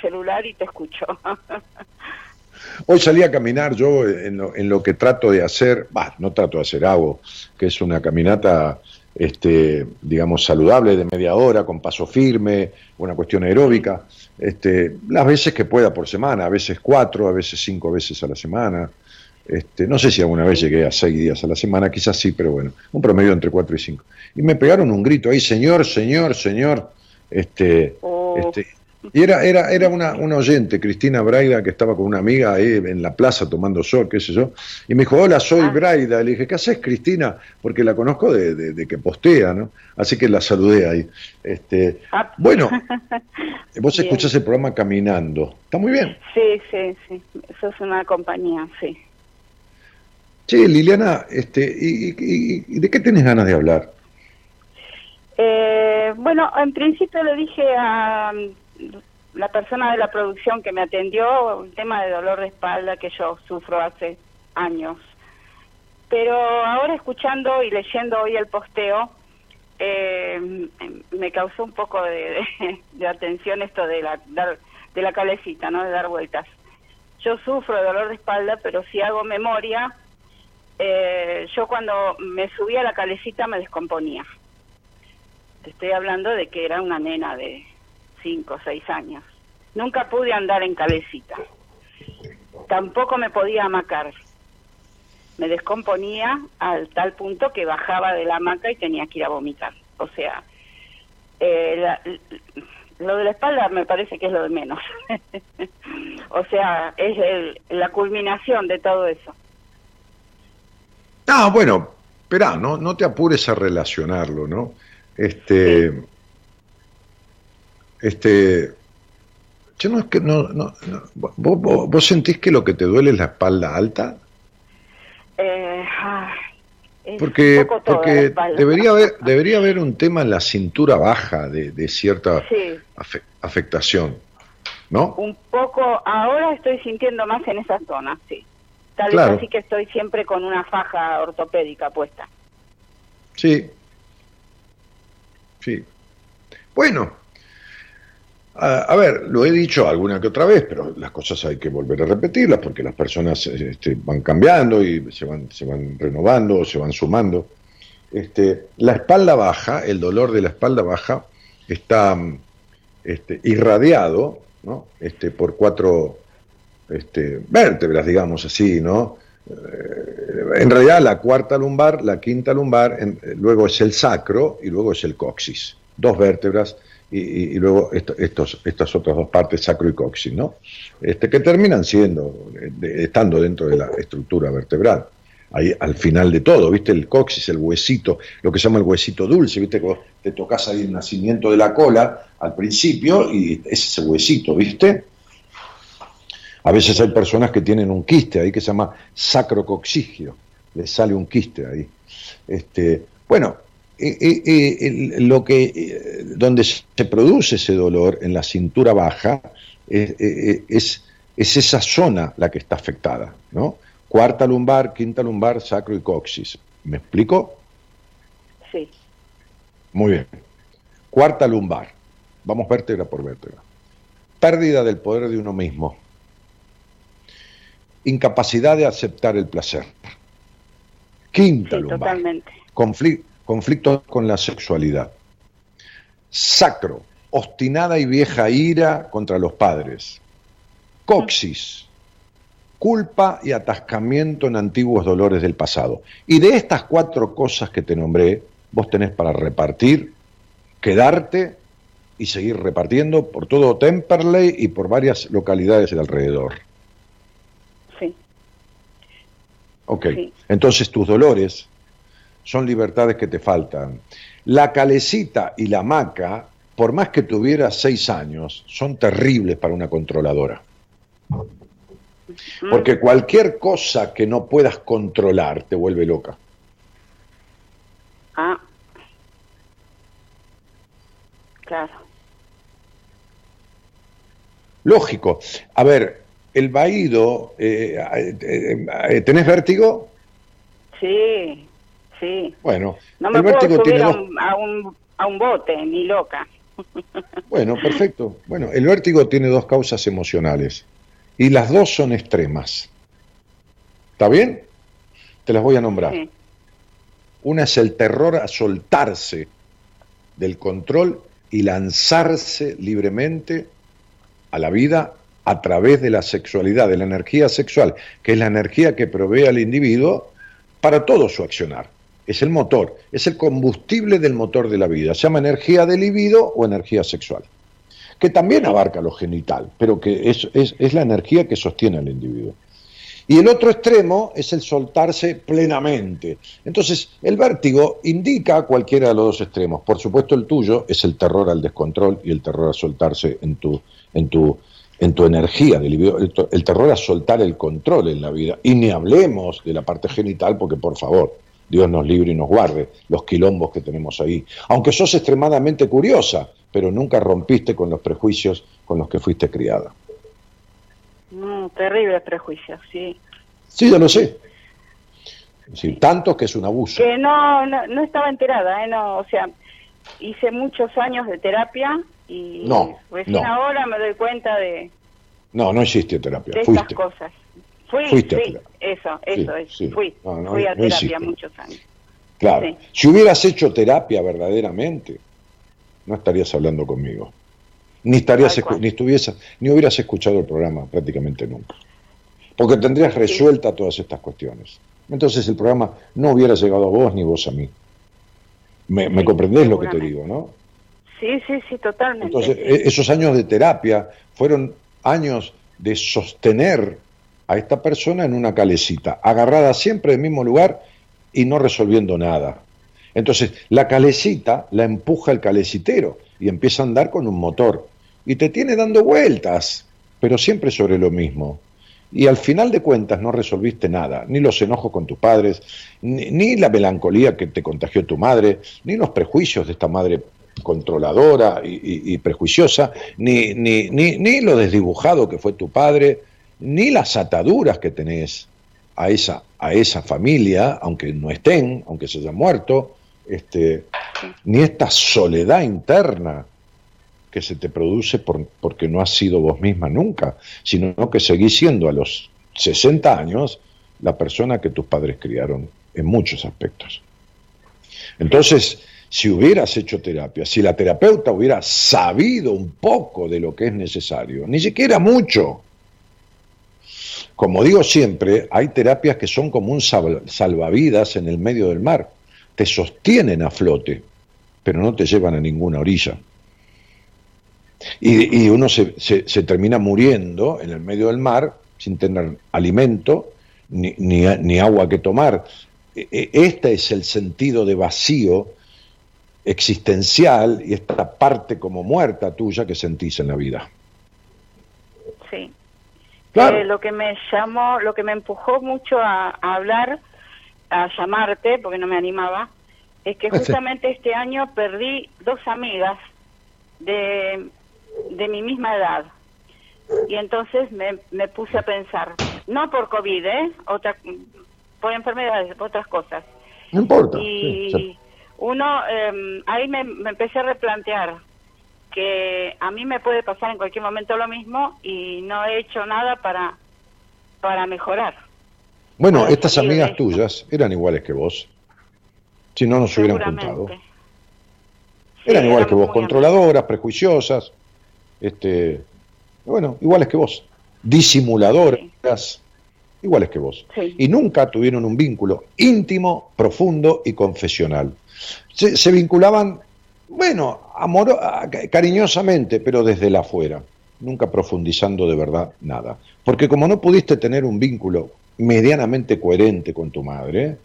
celular y te escucho. Hoy salí a caminar yo en lo, en lo que trato de hacer, bah, no trato de hacer, hago, que es una caminata, este, digamos, saludable de media hora, con paso firme, una cuestión aeróbica, este, las veces que pueda por semana, a veces cuatro, a veces cinco veces a la semana. Este, no sé si alguna vez llegué a seis días a la semana, quizás sí, pero bueno, un promedio entre cuatro y cinco. Y me pegaron un grito ahí, señor, señor, señor. Este, oh. este, y era, era, era una, una, oyente, Cristina Braida, que estaba con una amiga ahí en la plaza tomando sol, qué sé yo, y me dijo, hola, soy ah. Braida. Le dije, ¿qué haces, Cristina? Porque la conozco de, que postea, ¿no? Así que la saludé ahí. Este, ah. Bueno, vos escuchás el programa Caminando. Está muy bien. Sí, sí, sí. Eso es una compañía, sí. Sí, Liliana, este, ¿y, de qué tenés ganas de hablar? Eh, bueno, en principio le dije a mm, la persona de la producción que me atendió un tema de dolor de espalda que yo sufro hace años. Pero ahora escuchando y leyendo hoy el posteo, eh, me causó un poco de, atención esto de la, de la calecita, ¿no? De dar vueltas. Yo sufro de dolor de espalda, pero si hago memoria, eh, yo cuando me subía a la calecita me descomponía. Estoy hablando de que era una nena de 5 o 6 años. Nunca pude andar en calecita. Tampoco me podía amacar. Me descomponía al tal punto que bajaba de la hamaca y tenía que ir a vomitar. O sea, eh, lo de la espalda me parece que es lo de menos. o sea, es la culminación de todo eso. Ah, bueno, espera, no, no te apures a relacionarlo, ¿no? Este. Este. Yo no es que no, no, ¿vos, sentís que lo que te duele es la espalda alta? Eh, porque porque debería haber debería haber un tema en la cintura baja de, de cierta afectación, ¿no? Un poco. Ahora estoy sintiendo más en esa zona, sí. Tal vez así que estoy siempre con una faja ortopédica puesta. Sí. Sí. Bueno, a, ver, lo he dicho alguna que otra vez, pero las cosas hay que volver a repetirlas porque las personas este, van cambiando y se van, se van renovando, se van sumando. Este, la espalda baja, el dolor de la espalda baja, está este, irradiado ¿no? este, por cuatro este, vértebras, digamos así, ¿no? Eh, en realidad la cuarta lumbar, la quinta lumbar, luego es el sacro y luego es el coxis. Dos vértebras y, luego estos, estas otras dos partes, sacro y coxis, ¿no? Este, que terminan siendo, estando dentro de la estructura vertebral. Ahí al final de todo, ¿viste? El coxis, el huesito, lo que se llama el huesito dulce, ¿viste? Que te tocas ahí el nacimiento de la cola al principio y es ese huesito, ¿viste? A veces hay personas que tienen un quiste ahí que se llama sacrocoxigio, les sale un quiste ahí. Este, bueno, eh, eh, eh, lo que, donde se produce ese dolor en la cintura baja es, es, esa zona la que está afectada, ¿no? Cuarta lumbar, quinta lumbar, sacro y coxis. ¿Me explico? Sí. Muy bien. Cuarta lumbar. Vamos vértebra por vértebra. Pérdida del poder de uno mismo incapacidad de aceptar el placer. Quinta lumbar. conflictos con la sexualidad. Sacro, obstinada y vieja ira contra los padres. Coxis, culpa y atascamiento en antiguos dolores del pasado. Y de estas cuatro cosas que te nombré, vos tenés para repartir, quedarte y seguir repartiendo por todo Temperley y por varias localidades de alrededor. Sí. Ok, entonces tus dolores son libertades que te faltan. La calecita y la maca, por más que tuviera seis años, son terribles para una controladora. Porque cualquier cosa que no puedas controlar te vuelve loca. Ah. Claro. Lógico. A ver, el vaído, eh, eh, eh, ¿tenés vértigo? Sí, sí. Bueno, no me el vértigo tiene a, un, a, un, a un bote, ni loca. Bueno, perfecto. Bueno, el vértigo tiene dos causas emocionales y las dos son extremas. ¿Está bien? Te las voy a nombrar. Una es el terror a soltarse del control y lanzarse libremente a la vida a través de la sexualidad, de la energía sexual, que es la energía que provee al individuo para todo su accionar. Es el motor, es el combustible del motor de la vida. Se llama energía de libido o energía sexual, que también abarca lo genital, pero que es, es la energía que sostiene al individuo. Y el otro extremo es el soltarse plenamente. Entonces, el vértigo indica cualquiera de los dos extremos. Por supuesto, el tuyo es el terror al descontrol y el terror a soltarse en tu, en tu, en tu energía, el, el terror a soltar el control en la vida. Y ni hablemos de la parte genital, porque por favor, Dios nos libre y nos guarde los quilombos que tenemos ahí. Aunque sos extremadamente curiosa, pero nunca rompiste con los prejuicios con los que fuiste criada. Mm, terribles prejuicios, sí. Sí, ya lo sé. Sí, Tanto que es un abuso. Que no, no, estaba enterada, ¿eh? No, o sea, hice muchos años de terapia y no, recién ahora me doy cuenta de... No, no existe terapia. De Fuiste. estas cosas. Fui, Fuiste sí, eso, eso es. Fui, fui a terapia muchos años. Claro. Si hubieras hecho terapia verdaderamente, no estarías hablando conmigo ni estarías ni estuviese, ni hubieras escuchado el programa prácticamente nunca. Porque tendrías resuelta todas estas cuestiones. Entonces el programa no hubiera llegado a vos ni vos a mí. Me, comprendés lo que te digo, ¿no? Sí, sí, sí, totalmente. Entonces, e, esos años de terapia fueron años de sostener a esta persona en una calecita, agarrada siempre del mismo lugar y no resolviendo nada. Entonces, la calecita la empuja el calecitero y empieza a andar con un motor y te tiene dando vueltas, pero siempre sobre lo mismo. Y al final de cuentas no resolviste nada, ni los enojos con tus padres, ni, la melancolía que te contagió tu madre, ni los prejuicios de esta madre controladora y, prejuiciosa, ni, ni, ni, ni lo desdibujado que fue tu padre, ni las ataduras que tenés a esa, a esa familia, aunque no estén, aunque se hayan muerto, este, ni esta soledad interna que se te produce por, porque no has sido vos misma nunca, sino que seguís siendo a los 60 años la persona que tus padres criaron en muchos aspectos. Entonces, si hubieras hecho terapia, si la terapeuta hubiera sabido un poco de lo que es necesario, ni siquiera mucho, como digo siempre, hay terapias que son como un salvavidas en el medio del mar, te sostienen a flote, pero no te llevan a ninguna orilla. Y, uno se, termina muriendo en el medio del mar sin tener alimento ni, ni, agua que tomar. E, e, este es el sentido de vacío existencial y esta parte como muerta tuya que sentís en la vida. Sí. Claro. Eh, lo que me llamó, lo que me empujó mucho a, hablar, a llamarte, porque no me animaba, es que justamente este año perdí dos amigas de de mi misma edad. Y entonces me, me puse a pensar, no por COVID, ¿eh? Otra, por enfermedades, por otras cosas. No importa. Y uno, eh, ahí me, me empecé a replantear que a mí me puede pasar en cualquier momento lo mismo y no he hecho nada para, para mejorar. Bueno, estas amigas tuyas eran iguales que vos. Si no, no se hubieran juntado. Eran iguales que vos, controladoras, prejuiciosas, este, bueno, iguales que vos, disimuladoras, iguales que vos. Y nunca tuvieron un vínculo íntimo, profundo y confesional. Se, vinculaban, bueno, amor, cariñosamente, pero desde la afuera, nunca profundizando de verdad nada. Porque como no pudiste tener un vínculo medianamente coherente con tu madre,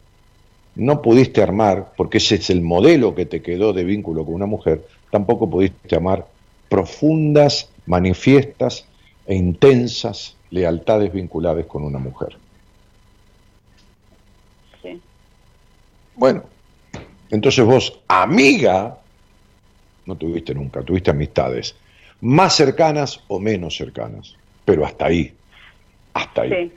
no pudiste armar, porque ese es el modelo que te quedó de vínculo con una mujer, tampoco pudiste amar profundas, manifiestas e intensas lealtades vinculadas con una mujer. Sí. Bueno, entonces vos, amiga, no tuviste nunca, tuviste amistades, más cercanas o menos cercanas, pero hasta ahí, hasta ahí.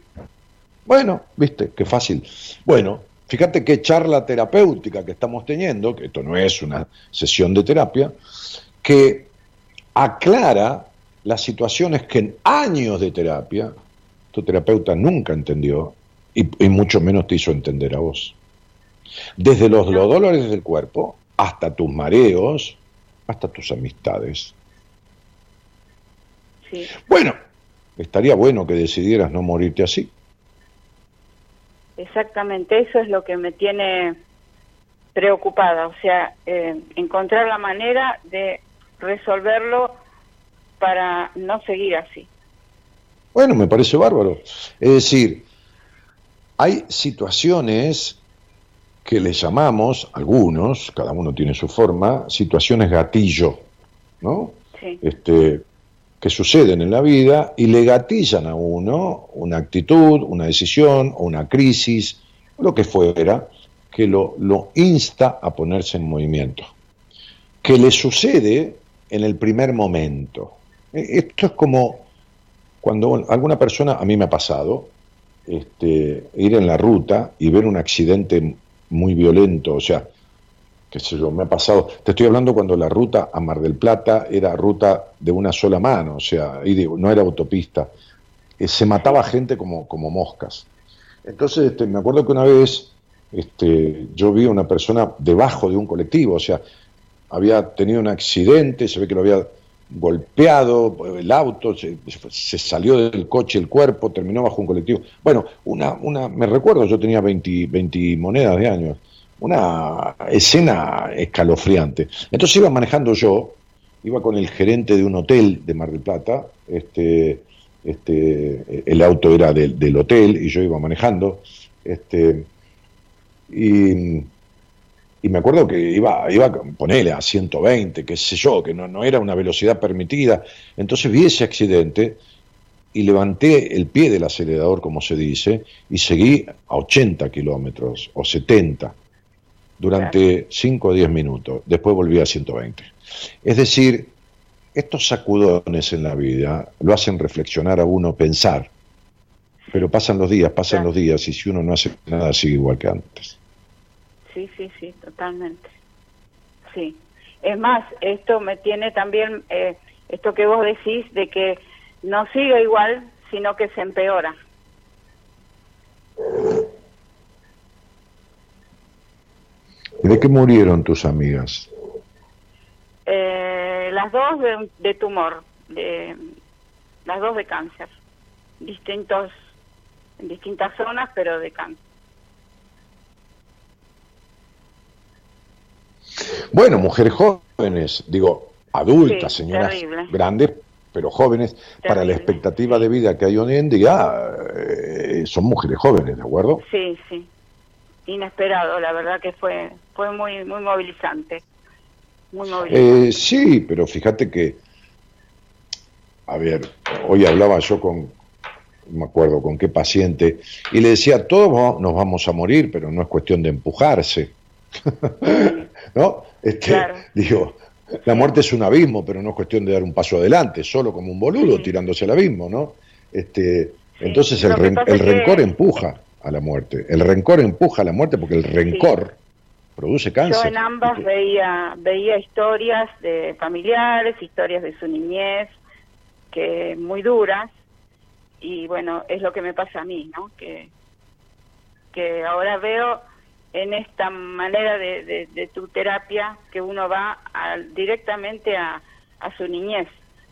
Bueno, viste, qué fácil. Bueno, fíjate qué charla terapéutica que estamos teniendo, que esto no es una sesión de terapia, que aclara las situaciones que en años de terapia tu terapeuta nunca entendió y, mucho menos te hizo entender a vos. Desde los, dolores del cuerpo hasta tus mareos, hasta tus amistades. Bueno, estaría bueno que decidieras no morirte así. Exactamente, eso es lo que me tiene preocupada, o sea, eh, encontrar la manera de resolverlo para no seguir así. Bueno, me parece bárbaro. Es decir, hay situaciones que le llamamos, algunos, cada uno tiene su forma, situaciones gatillo, ¿no? Sí. Este, que suceden en la vida y le gatillan a uno una actitud, una decisión o una crisis, lo que fuera, que lo, lo insta a ponerse en movimiento. Que le sucede en el primer momento. E, esto es como cuando alguna persona, a mí me ha pasado, este, ir en la ruta y ver un accidente muy violento, o sea, qué sé yo, me ha pasado, te estoy hablando cuando la ruta a Mar del Plata era ruta de una sola mano, o sea, no era autopista, eh, se mataba gente como, como moscas. Entonces, este, me acuerdo que una vez este, yo vi a una persona debajo de un colectivo, o sea, había tenido un accidente, se ve que lo había golpeado, el auto, se, salió del coche el cuerpo, terminó bajo un colectivo. Bueno, una, una, me recuerdo, yo tenía 20, 20 monedas de años, una escena escalofriante. Entonces iba manejando yo, iba con el gerente de un hotel de Mar del Plata, este, este, el auto era del, del hotel y yo iba manejando, este, y y me acuerdo que iba, iba a ponerle a 120, qué sé yo, que no, no era una velocidad permitida. Entonces vi ese accidente y levanté el pie del acelerador, como se dice, y seguí a 80 kilómetros o 70 durante 5 o 10 minutos. Después volví a 120. Es decir, estos sacudones en la vida lo hacen reflexionar a uno, pensar. Pero pasan los días, pasan los días, y si uno no hace nada, sigue igual que antes sí, sí, sí, totalmente. Sí. Es más, esto me tiene también, eh, esto que vos decís, de que no sigue igual, sino que se empeora. ¿De qué murieron tus amigas? Eh, las dos de, de, tumor, de, las dos de cáncer, distintos, en distintas zonas, pero de cáncer. Bueno, mujeres jóvenes, digo, adultas, señoras grandes, pero jóvenes, para la expectativa de vida que hay hoy en día, eh, son mujeres jóvenes, ¿de acuerdo? Sí, sí. Inesperado, la verdad que fue fue muy muy movilizante. Muy movilizante. Eh, sí, pero fíjate que, a ver, hoy hablaba yo con, no me acuerdo con qué paciente, y le decía, todos nos vamos a morir, pero no es cuestión de empujarse. ¿No? Este, Digo, la muerte es un abismo, pero no es cuestión de dar un paso adelante, solo como un boludo tirándose al abismo, ¿no? Este, Entonces el, el rencor empuja a la muerte. El rencor empuja a la muerte porque el rencor produce cáncer. Yo en ambas veía, veía historias de familiares, historias de su niñez, que muy duras, y bueno, es lo que me pasa a mí, ¿no? Que, que ahora veo en esta manera de, tu terapia que uno va directamente a, su niñez,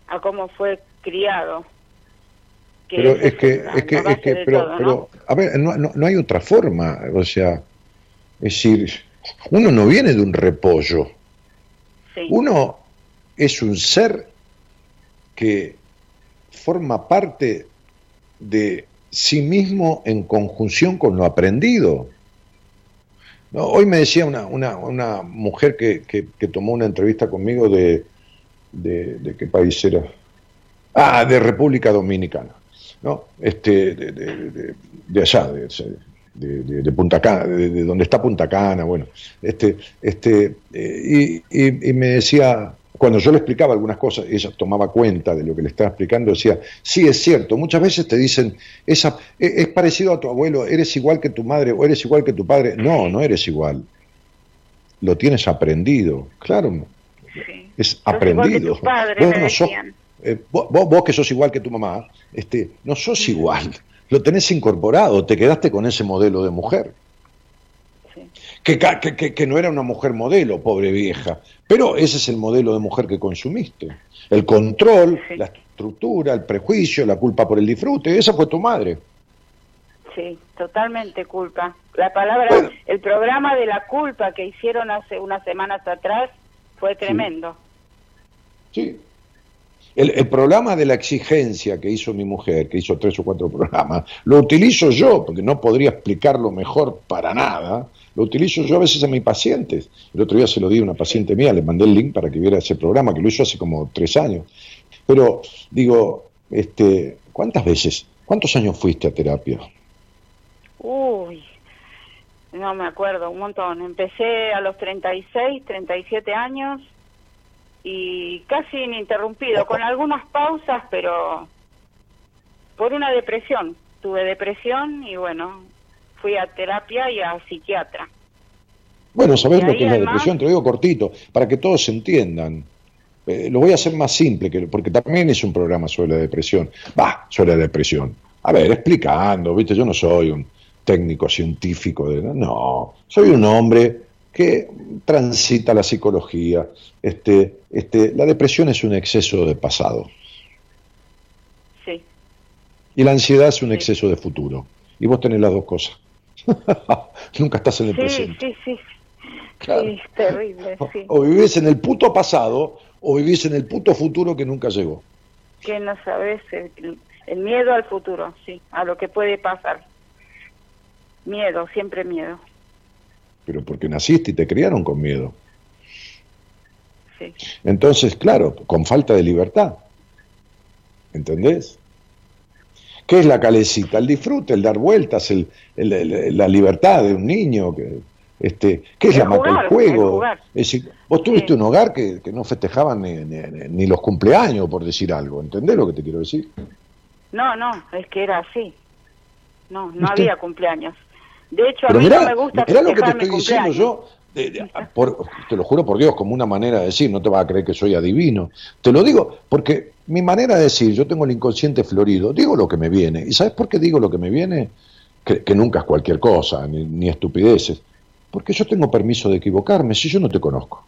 a cómo fue criado. pero es, que, es que, es que pero, pero, a ver, no, no, hay otra forma, o sea, es decir, uno no viene de un repollo, uno es un ser que forma parte de sí mismo en conjunción con lo aprendido. Hoy me decía una, una, una mujer que, que, tomó una entrevista conmigo de, de, qué país era. Ah, de República Dominicana, ¿no? Este, de, de, de allá, de, Punta Cana, de, donde está Punta Cana, bueno, este, este, eh, y, y, me decía, cuando yo le explicaba algunas cosas, ella tomaba cuenta de lo que le estaba explicando, decía, sí, es cierto, muchas veces te dicen, esa, e, es parecido a tu abuelo, eres igual que tu madre o eres igual que tu padre. No, no eres igual. Lo tienes aprendido, claro. Es aprendido. Eh, vos, vos, que sos igual que tu mamá, este, no sos igual, lo tenés incorporado, te quedaste con ese modelo de mujer que, que, que, no era una mujer modelo, pobre vieja, pero ese es el modelo de mujer que consumiste. El control, la estructura, el prejuicio, la culpa por el disfrute, esa fue tu madre. Sí, totalmente culpa. La palabra, el programa de la culpa que hicieron hace unas semanas atrás fue tremendo. Sí. El, el, programa de la exigencia que hizo mi mujer, que hizo tres o cuatro programas, lo utilizo yo, porque no podría explicarlo mejor para nada, lo utilizo yo a veces a mis pacientes. El otro día se lo di a una paciente mía, le mandé el link para que viera ese programa, que lo hizo hace como tres años. Pero digo, este, ¿cuántas veces, cuántos años fuiste a terapia? Uy, no me acuerdo, un montón. Empecé a los 36, 37 años y casi ininterrumpido, con algunas pausas, pero por una depresión. Tuve depresión y bueno, fui a terapia y a psiquiatra. Bueno, ¿sabés lo que es la depresión? Te lo digo cortito, para que todos entiendan. Eh, lo voy a hacer más simple, que, porque también es un programa sobre la depresión. Va, sobre la depresión. A ver, explicando, ¿viste? Yo no soy un técnico científico, de, no, soy un hombre que transita la psicología. Este, este, la depresión es un exceso de pasado. Sí. Y la ansiedad es un exceso de futuro. Y vos tenés las dos cosas. Nunca estás en el presente. Sí, sí, sí. terrible, sí. O vivís en el puto pasado o vivís en el puto futuro que nunca llegó. Que no sabes, el, miedo al futuro, sí, a lo que puede pasar. Miedo, siempre miedo. Pero porque naciste y te criaron con miedo. Sí. Entonces, claro, con falta de libertad. ¿Entendés? ¿Qué es la calecita? El disfrute, el dar vueltas, el, la libertad de un niño. Que, este, ¿Qué es la mata el juego? Es decir, vos tuviste un hogar que, no festejaban ni, los cumpleaños, por decir algo. ¿Entendés lo que te quiero decir? No, no, es que era así. No, no había cumpleaños. De hecho, a mí no me gusta mirá lo que te estoy diciendo yo, te lo juro por Dios, como una manera de decir, no te vas a creer que soy adivino. Te lo digo porque mi manera de decir, yo tengo el inconsciente florido, digo lo que me viene. ¿Y sabes por qué digo lo que me viene? Que, nunca es cualquier cosa, ni, estupideces. Porque yo tengo permiso de equivocarme si yo no te conozco.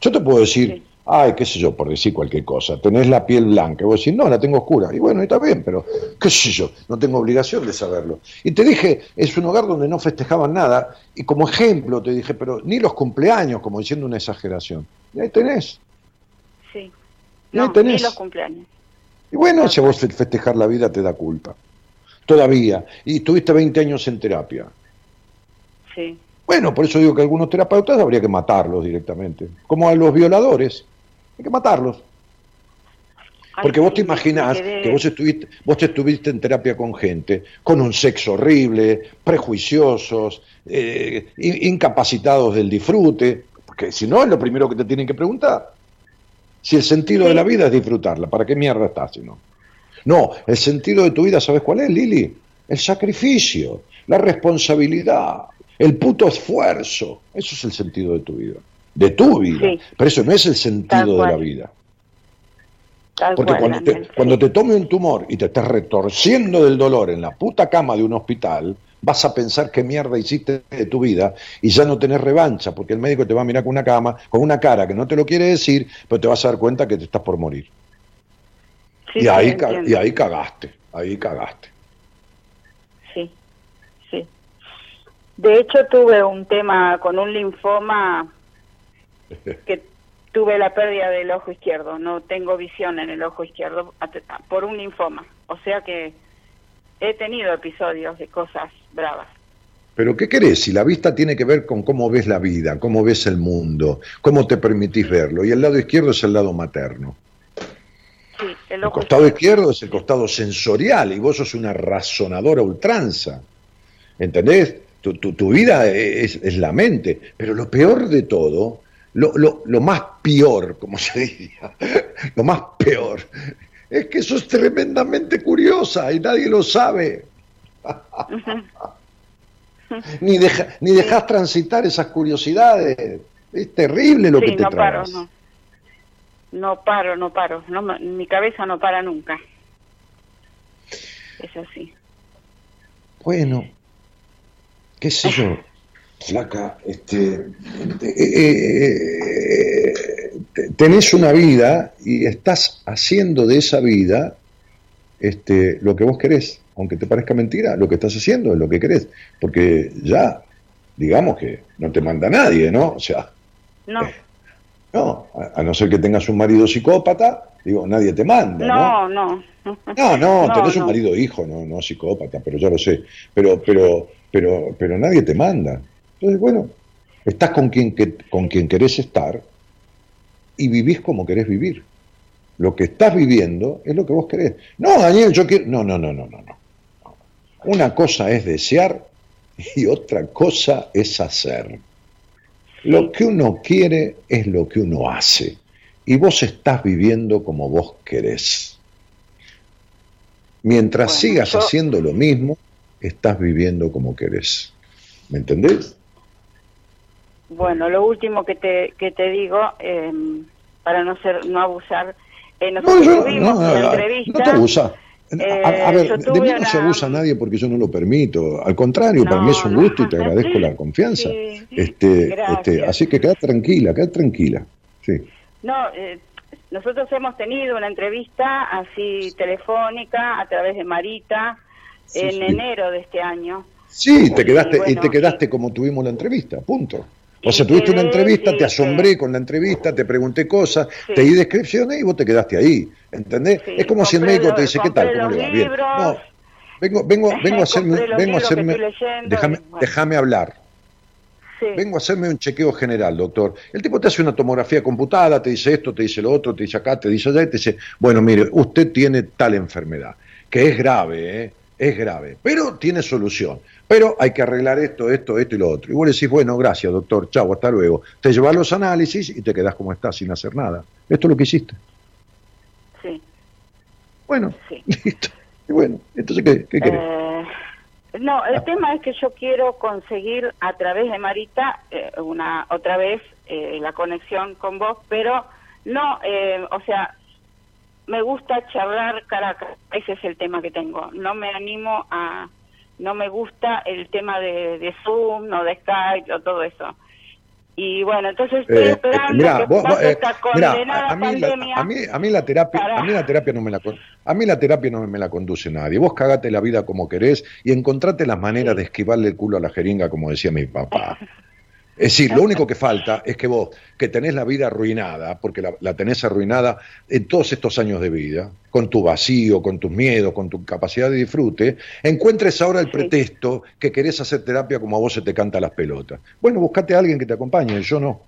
Yo te puedo decir, ay, qué sé yo, por decir cualquier cosa, tenés la piel blanca. Y vos decís, no, la tengo oscura. Y bueno, está bien, pero qué sé yo, no tengo obligación de saberlo. Y te dije, es un hogar donde no festejaban nada. Y como ejemplo te dije, pero ni los cumpleaños, como diciendo una exageración. Y ahí tenés. Sí. No, tenés. los cumpleaños. Y bueno, si vos festejar la vida te da culpa. Todavía. Y tuviste 20 años en terapia. Sí. Bueno, por eso digo que algunos terapeutas habría que matarlos directamente. Como a los violadores. Hay que matarlos. Porque vos te imaginás que vos estuviste, vos estuviste en terapia con gente con un sexo horrible, prejuiciosos, eh, incapacitados del disfrute, porque si no es lo primero que te tienen que preguntar. Si el sentido de la vida es disfrutarla, ¿para qué mierda estás si no? No, el sentido de tu vida, ¿sabes cuál es, Lili? El sacrificio, la responsabilidad, el puto esfuerzo. Eso es el sentido de tu vida. De tu vida. Pero eso no es el sentido de la vida. Porque cuando, te, cuando te tome un tumor y te estás retorciendo del dolor en la puta cama de un hospital, vas a pensar qué mierda hiciste de tu vida y ya no tenés revancha, porque el médico te va a mirar con una cama, con una cara que no te lo quiere decir, pero te vas a dar cuenta que te estás por morir. y, ahí, y ahí cagaste, ahí cagaste. Sí, sí. De hecho tuve un tema con un linfoma que tuve la pérdida del ojo izquierdo, no tengo visión en el ojo izquierdo por un linfoma. O sea que he tenido episodios de cosas bravas. Pero ¿qué querés? Si la vista tiene que ver con cómo ves la vida, cómo ves el mundo, cómo te permitís verlo. Y el lado izquierdo es el lado materno. Sí, el, costado izquierdo es el costado sensorial y vos sos una razonadora ultranza. ¿Entendés? Tu, tu, vida es, es, la mente. Pero lo peor de todo, lo, lo, lo más peor, como se diría, lo más peor, es que sos tremendamente curiosa y nadie lo sabe. ni, deja, ni dejas transitar esas curiosidades. Es terrible lo que te no Paro, no. no paro, no paro. No, mi cabeza no para nunca. Es así. Bueno, qué sé yo, flaca, este, eh, eh, eh, tenés una vida y estás haciendo de esa vida este, lo que vos querés aunque te parezca mentira, lo que estás haciendo es lo que querés, porque ya, digamos que no te manda nadie, ¿no? O sea, no. Eh, no, a, no ser que tengas un marido psicópata, digo, nadie te manda. No, no. No, no, no tenés un marido hijo, no, no psicópata, pero ya lo sé. Pero, pero, pero, pero nadie te manda. Entonces, bueno, estás con quien, que, con quien querés estar y vivís como querés vivir. Lo que estás viviendo es lo que vos querés. No, Daniel, yo quiero. No, no, no, no, no. Una cosa es desear y otra cosa es hacer. Lo que uno quiere es lo que uno hace. Y vos estás viviendo como vos querés. Mientras sigas haciendo lo mismo, estás viviendo como querés. ¿Me entendés? Bueno, lo último que te, que te digo, em, para no ser no abusar, eh, nosotros no, tuvimos no, entrevista... No te abusa. A, ver, de mí no se abusa nadie porque yo no lo permito. Al contrario, para mí es un gusto y te agradezco la confianza. este, este, así que queda tranquila, queda tranquila. Sí. No, eh, nosotros hemos tenido una entrevista así telefónica a través de Marita en enero de este año. Sí, te quedaste, y te quedaste como tuvimos la entrevista, punto. O sea, tuviste una entrevista, te asombré con la entrevista, te pregunté cosas, te di descripciones y vos te quedaste ahí. ¿Entendés? es como si el médico te dice, ¿qué tal? ¿Cómo le va? Bien. No, vengo, vengo, vengo a hacerme, vengo a hacerme, déjame, déjame hablar. Vengo a hacerme un chequeo general, doctor. El tipo te hace una tomografía computada, te dice esto, te dice lo otro, te dice acá, te dice allá, y te dice, bueno, mire, usted tiene tal enfermedad, que es grave, ¿eh? es grave, pero tiene solución. Pero hay que arreglar esto, esto, esto y lo otro. Y vos le decís, bueno, gracias, doctor, chau, hasta luego. Te llevas los análisis y te quedás como estás, sin hacer nada. Esto es lo que hiciste. Sí. Bueno, listo. Y bueno, entonces, ¿qué, qué querés? Eh, no, el ah. tema es que yo quiero conseguir a través de Marita eh, una otra vez eh, la conexión con vos, pero no, o sea, me gusta charlar cara a cara. Ese es el tema que tengo. No me animo a, no me gusta el tema de, de Zoom, no de Skype o todo eso. Y bueno, entonces estoy eh, esperando que vos, eh, a, mí la, a, mí, a mí la terapia, a mí la terapia no me la a mí la terapia no me la conduce nadie. Vos cagate la vida como querés y encontrate las maneras de esquivarle el culo a la jeringa, como decía mi papá. Es decir, lo único que falta es que vos, que tenés la vida arruinada, porque la, tenés arruinada en todos estos años de vida, con tu vacío, con tus miedos, con tu capacidad de disfrute, encuentres ahora el pretexto que querés hacer terapia como a vos se te canta las pelotas. Bueno, buscate a alguien que te acompañe, yo no.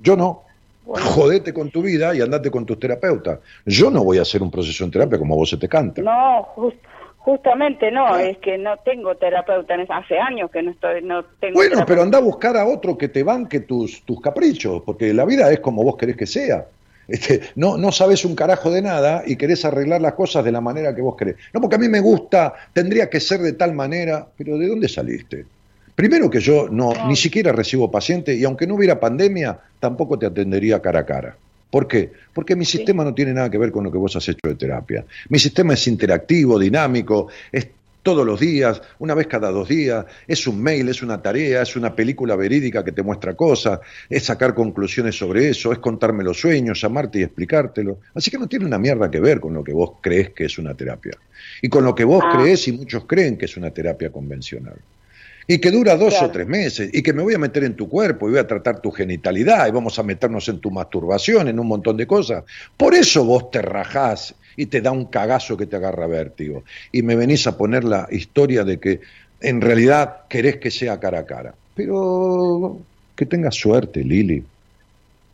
Yo no. Jodete con tu vida y andate con tus terapeutas. Yo no voy a hacer un proceso en terapia como a vos se te canta. No, justo Justamente no, es que no tengo terapeuta, hace años que no estoy, no tengo Bueno, pero anda a buscar a otro que te banque tus, tus caprichos, porque la vida es como vos querés que sea. Este, no, no sabes un carajo de nada y querés arreglar las cosas de la manera que vos querés. No, porque a mí me gusta, tendría que ser de tal manera, pero ¿de dónde saliste? Primero que yo no, ni siquiera recibo paciente y aunque no hubiera pandemia, tampoco te atendería cara a cara. ¿Por qué? Porque mi sistema no tiene nada que ver con lo que vos has hecho de terapia. Mi sistema es interactivo, dinámico, es todos los días, una vez cada dos días, es un mail, es una tarea, es una película verídica que te muestra cosas, es sacar conclusiones sobre eso, es contarme los sueños, llamarte y explicártelo. Así que no tiene una mierda que ver con lo que vos crees que es una terapia. Y con lo que vos ah. crees y muchos creen que es una terapia convencional y que dura dos o tres meses, y que me voy a meter en tu cuerpo y voy a tratar tu genitalidad y vamos a meternos en tu masturbación, en un montón de cosas. Por eso vos te rajás y te da un cagazo que te agarra vértigo. Y me venís a poner la historia de que en realidad querés que sea cara a cara. Pero que tengas suerte, Lili.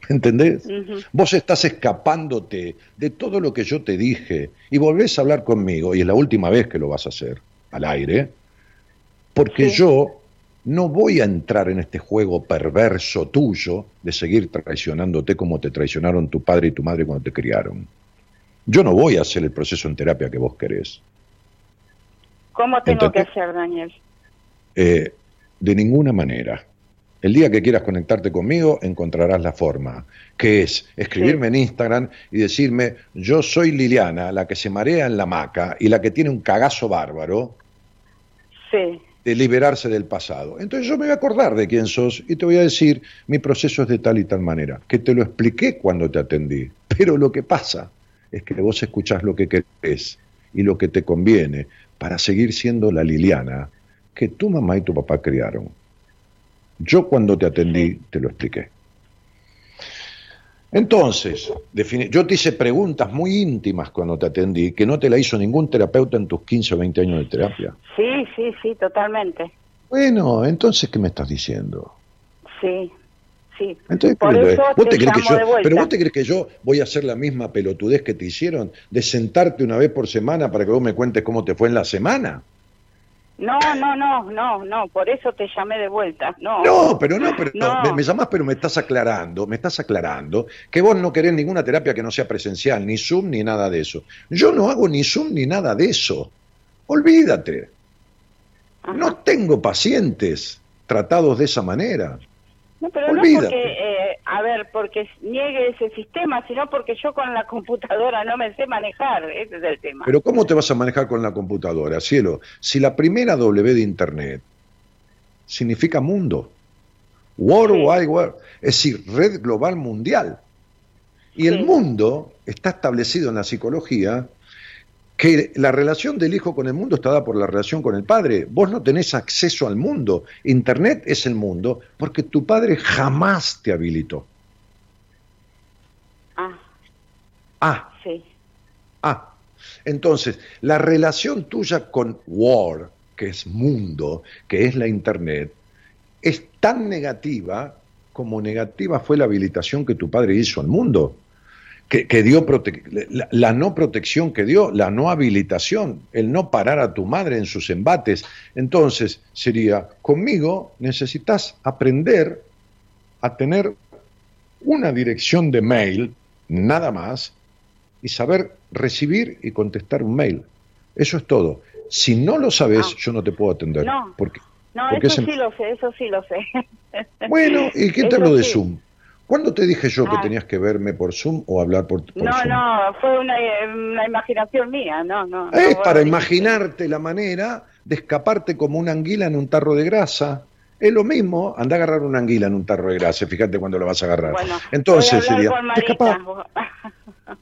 ¿Entendés? Vos estás escapándote de todo lo que yo te dije y volvés a hablar conmigo, y es la última vez que lo vas a hacer al aire, porque yo no voy a entrar en este juego perverso tuyo de seguir traicionándote como te traicionaron tu padre y tu madre cuando te criaron. Yo no voy a hacer el proceso en terapia que vos querés. ¿Cómo tengo que hacer, Daniel? Eh, de ninguna manera. El día que quieras conectarte conmigo, encontrarás la forma, que es escribirme en Instagram y decirme, yo soy Liliana, la que se marea en la hamaca y la que tiene un cagazo bárbaro. Sí de liberarse del pasado. Entonces yo me voy a acordar de quién sos y te voy a decir, mi proceso es de tal y tal manera, que te lo expliqué cuando te atendí. Pero lo que pasa es que vos escuchás lo que querés y lo que te conviene para seguir siendo la Liliana que tu mamá y tu papá criaron. Yo cuando te atendí te lo expliqué. Entonces, yo te hice preguntas muy íntimas cuando te atendí, que no te la hizo ningún terapeuta en tus 15 o 20 años de terapia. Sí, sí, sí, totalmente. Bueno, entonces, ¿qué me estás diciendo? Sí, sí. Entonces, Por eso ¿vos te, crees que yo, pero vos te crees que yo voy a hacer la misma pelotudez que te hicieron de sentarte una vez por semana para que vos me cuentes cómo te fue en la semana? No, no, no, no, no, por eso te llamé de vuelta. No, no pero no, pero Me, me, llamás, pero me estás aclarando, me estás aclarando que vos no querés ninguna terapia que no sea presencial, ni Zoom, ni nada de eso. Yo no hago ni Zoom ni nada de eso. Olvídate. No tengo pacientes tratados de esa manera. No, pero no porque, eh, a ver, porque niegue ese sistema, sino porque yo con la computadora no me sé manejar, ese es el tema. Pero ¿cómo te vas a manejar con la computadora, cielo? Si la primera W de Internet significa mundo, World Wide Web, es decir, red global mundial. Y el mundo está establecido en la psicología que la relación del hijo con el mundo está dada por la relación con el padre. Vos no tenés acceso al mundo. Internet es el mundo porque tu padre jamás te habilitó. Ah. Ah. Sí. Ah. Entonces, la relación tuya con War, que es mundo, que es la Internet, es tan negativa como negativa fue la habilitación que tu padre hizo al mundo que, dio la, no protección que dio, la no habilitación, el no parar a tu madre en sus embates. Entonces sería, conmigo necesitas aprender a tener una dirección de mail, nada más, y saber recibir y contestar un mail. Eso es todo. Si no lo sabes, ah. yo no te puedo atender. No, porque, no eso sí lo sé, eso sí lo sé. Bueno, ¿y qué te hablo de Zoom? ¿Cuándo te dije yo que tenías que verme por Zoom o hablar por, por no, Zoom? No, fue una, imaginación mía, no, no. Es para imaginarte la manera de escaparte como una anguila en un tarro de grasa. Es lo mismo, anda a agarrar una anguila en un tarro de grasa, fíjate cuándo la vas a agarrar. Bueno, Entonces sería, te escapas.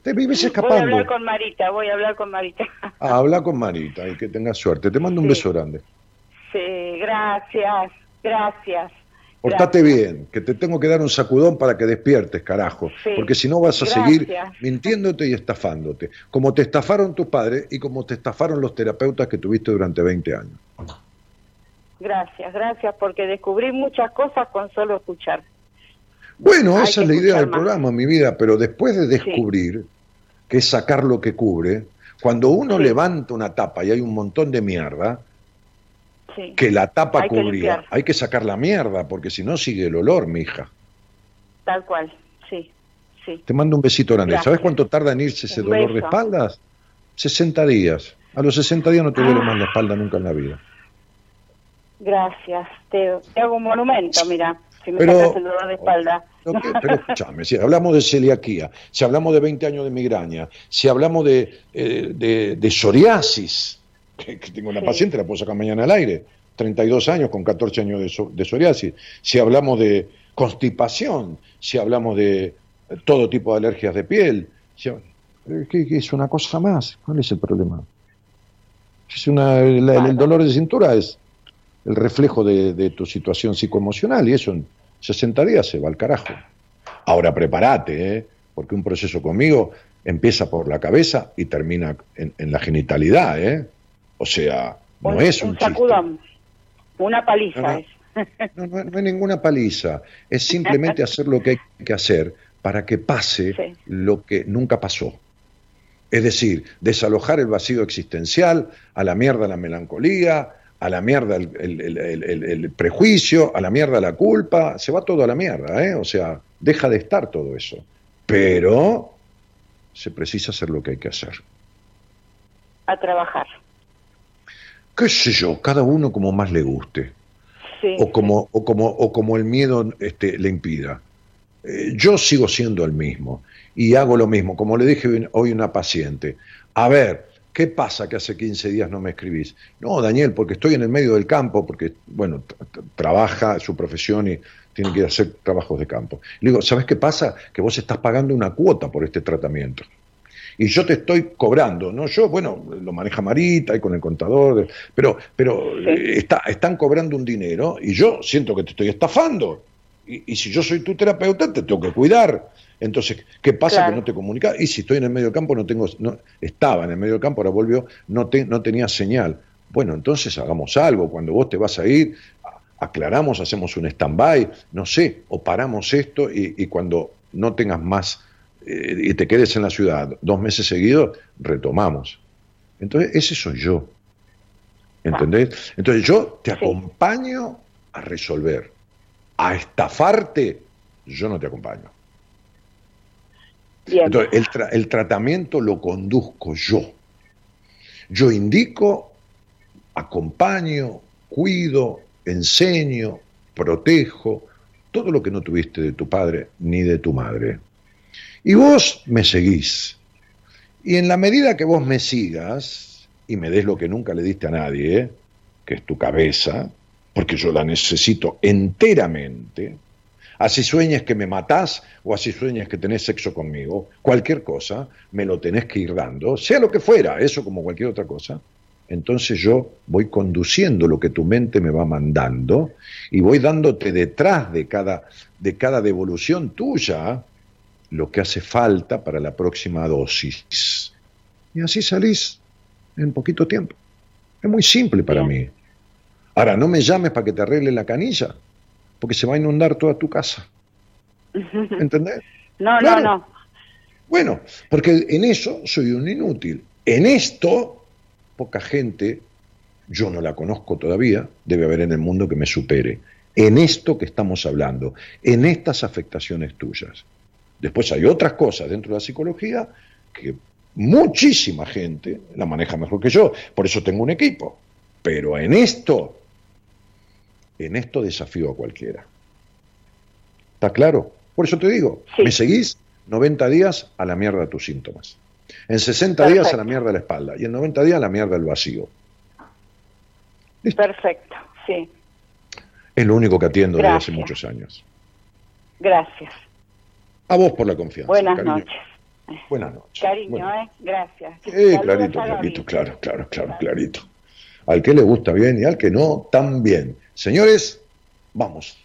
Te vives escapando. Voy a hablar con Marita, voy a hablar con Marita. Ah, habla con Marita y que tengas suerte. Te mando un beso grande. Sí, gracias, gracias. Portate bien, que te tengo que dar un sacudón para que despiertes, carajo. porque si no vas a seguir mintiéndote y estafándote. Como te estafaron tus padres y como te estafaron los terapeutas que tuviste durante 20 años. Gracias, gracias, porque descubrí muchas cosas con solo escuchar. Bueno, esa es la idea del programa, mi vida, pero después de descubrir que es sacar lo que cubre, cuando uno levanta una tapa y hay un montón de mierda, que la tapa cubría. Hay que sacar la mierda, porque si no sigue el olor, mija. Tal cual, sí, sí. Te mando un besito grande. ¿Sabes cuánto tarda en irse ese dolor de espaldas? 60 días. A los 60 días no te duele ah. más la espalda nunca en la vida. Gracias. Te, hago un monumento, mira. si me pero, el dolor de espalda. pero escúchame, si hablamos de celiaquía, si hablamos de 20 años de migraña, si hablamos de, eh, de, psoriasis, que, tengo una paciente, la puedo sacar mañana al aire, 32 años con 14 años de, de psoriasis, si hablamos de constipación, si hablamos de todo tipo de alergias de piel, ¿qué, es una cosa más? ¿Cuál es el problema? Es una, el dolor de cintura es el reflejo de, tu situación psicoemocional y eso en 60 días se va al carajo. Ahora prepárate, ¿eh? porque un proceso conmigo empieza por la cabeza y termina en, la genitalidad, ¿eh? O sea, no es un, sacudón, una paliza no, es. No, no, no, ninguna paliza, es simplemente hacer lo que hay que hacer para que pase lo que nunca pasó. Es decir, desalojar el vacío existencial, a la mierda la melancolía, a la mierda el, prejuicio, a la mierda la culpa, se va todo a la mierda, ¿eh? O sea, deja de estar todo eso. Pero se precisa hacer lo que hay que hacer. A trabajar. ¿Qué sé yo? Cada uno como más le guste. o, como, o, como, o como el miedo este, le impida. Eh, yo sigo siendo el mismo y hago lo mismo. Como le dije hoy a una paciente, a ver, ¿Qué pasa que hace 15 días no me escribís? No, Daniel, porque estoy en el medio del campo, porque, bueno, trabaja su profesión y tiene que ir a hacer trabajos de campo. Le digo, ¿sabes qué pasa? Que vos estás pagando una cuota por este tratamiento. Y yo te estoy cobrando, ¿no? Yo, bueno, lo maneja Marita y con el contador, pero, pero eh, están cobrando un dinero y yo siento que te estoy estafando. Y, y si yo soy tu terapeuta, te tengo que cuidar. Entonces, ¿qué pasa que no te comunica? Y si estoy en el medio campo, no tengo, no, estaba en el medio campo, ahora volvió, no, no tenía señal. Bueno, entonces hagamos algo. Cuando vos te vas a ir, aclaramos, hacemos un stand-by, no sé, o paramos esto y, cuando no tengas más y te quedes en la ciudad dos meses seguidos, retomamos. Entonces, ese soy yo. ¿Entendés? Entonces yo te acompaño a resolver. A estafarte, yo no te acompaño. Entonces, el, tratamiento lo conduzco yo. Yo indico, acompaño, cuido, enseño, protejo, todo lo que no tuviste de tu padre ni de tu madre. Y vos me seguís. Y en la medida que vos me sigas y me des lo que nunca le diste a nadie, que es tu cabeza, porque yo la necesito enteramente, Así sueñes que me matás o así sueñes que tenés sexo conmigo, cualquier cosa, me lo tenés que ir dando, sea lo que fuera, eso como cualquier otra cosa. Entonces yo voy conduciendo lo que tu mente me va mandando y voy dándote detrás de cada, de cada devolución tuya lo que hace falta para la próxima dosis. Y así salís en poquito tiempo. Es muy simple para mí. Ahora, no me llames para que te arregle la canilla porque se va a inundar toda tu casa. ¿Entendés? No, no, no. Bueno, porque en eso soy un inútil. En esto, poca gente, yo no la conozco todavía, debe haber en el mundo que me supere. En esto que estamos hablando, en estas afectaciones tuyas. Después hay otras cosas dentro de la psicología que muchísima gente la maneja mejor que yo, por eso tengo un equipo. Pero en esto en esto desafío a cualquiera. ¿Está claro? Por eso te digo, me seguís 90 días a la mierda de tus síntomas. En 60 días a la mierda de la espalda y en 90 días a la mierda del vacío. Perfecto, sí. Es lo único que atiendo desde hace muchos años. Gracias. A vos por la confianza. Buenas noches. Buenas noches. Cariño, ¿eh? Gracias. Eh, clarito, clarito, claro, claro, claro, clarito. Al que le gusta bien y al que no, también. Señores, vamos.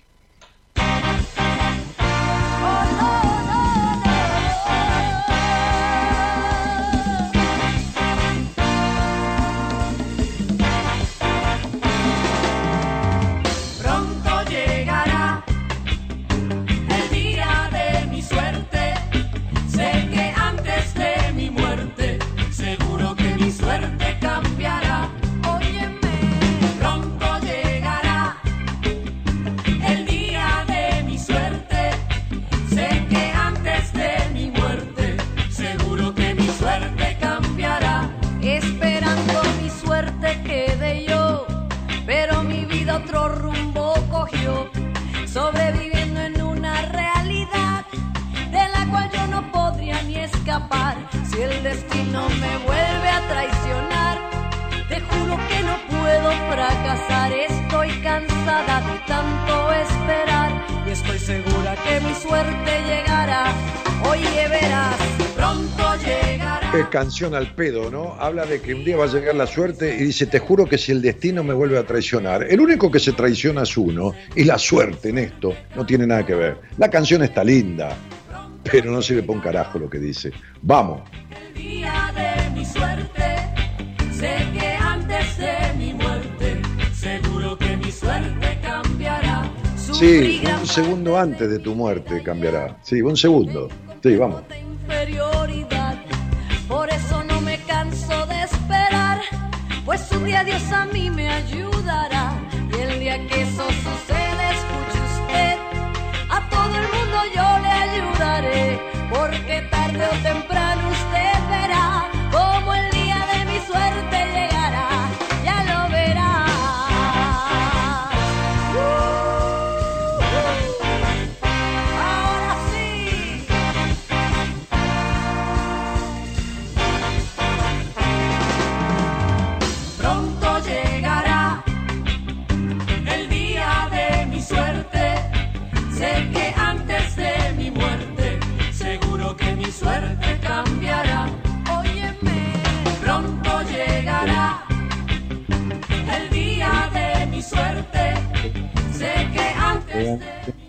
me vuelve a traicionar. Te juro que no puedo fracasar, estoy cansada de tanto esperar. Y estoy segura que mi suerte llegará. Oye, verás, pronto llegará. Es canción al pedo, ¿no? Habla de que un día va a llegar la suerte y dice, te juro que si el destino me vuelve a traicionar, el único que se traiciona es uno. Y la suerte en esto no tiene nada que ver. La canción está linda, pero no sirve para un carajo lo que dice. Vamos. Sí, un segundo antes de tu muerte cambiará. Sí, un segundo. Sí, vamos. Por eso no me canso de esperar, pues un día Dios a mí me ayudará.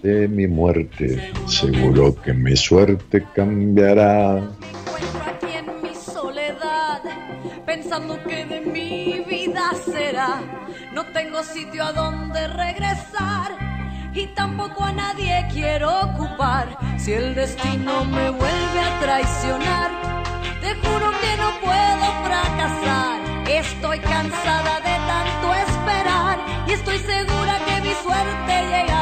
De mi muerte, seguro que mi suerte cambiará. Me encuentro aquí en mi soledad, pensando que de mi vida será. No tengo sitio a donde regresar y tampoco a nadie quiero ocupar. Si el destino me vuelve a traicionar, te juro que no puedo fracasar. Estoy cansada de tanto esperar y estoy segura que mi suerte llegará.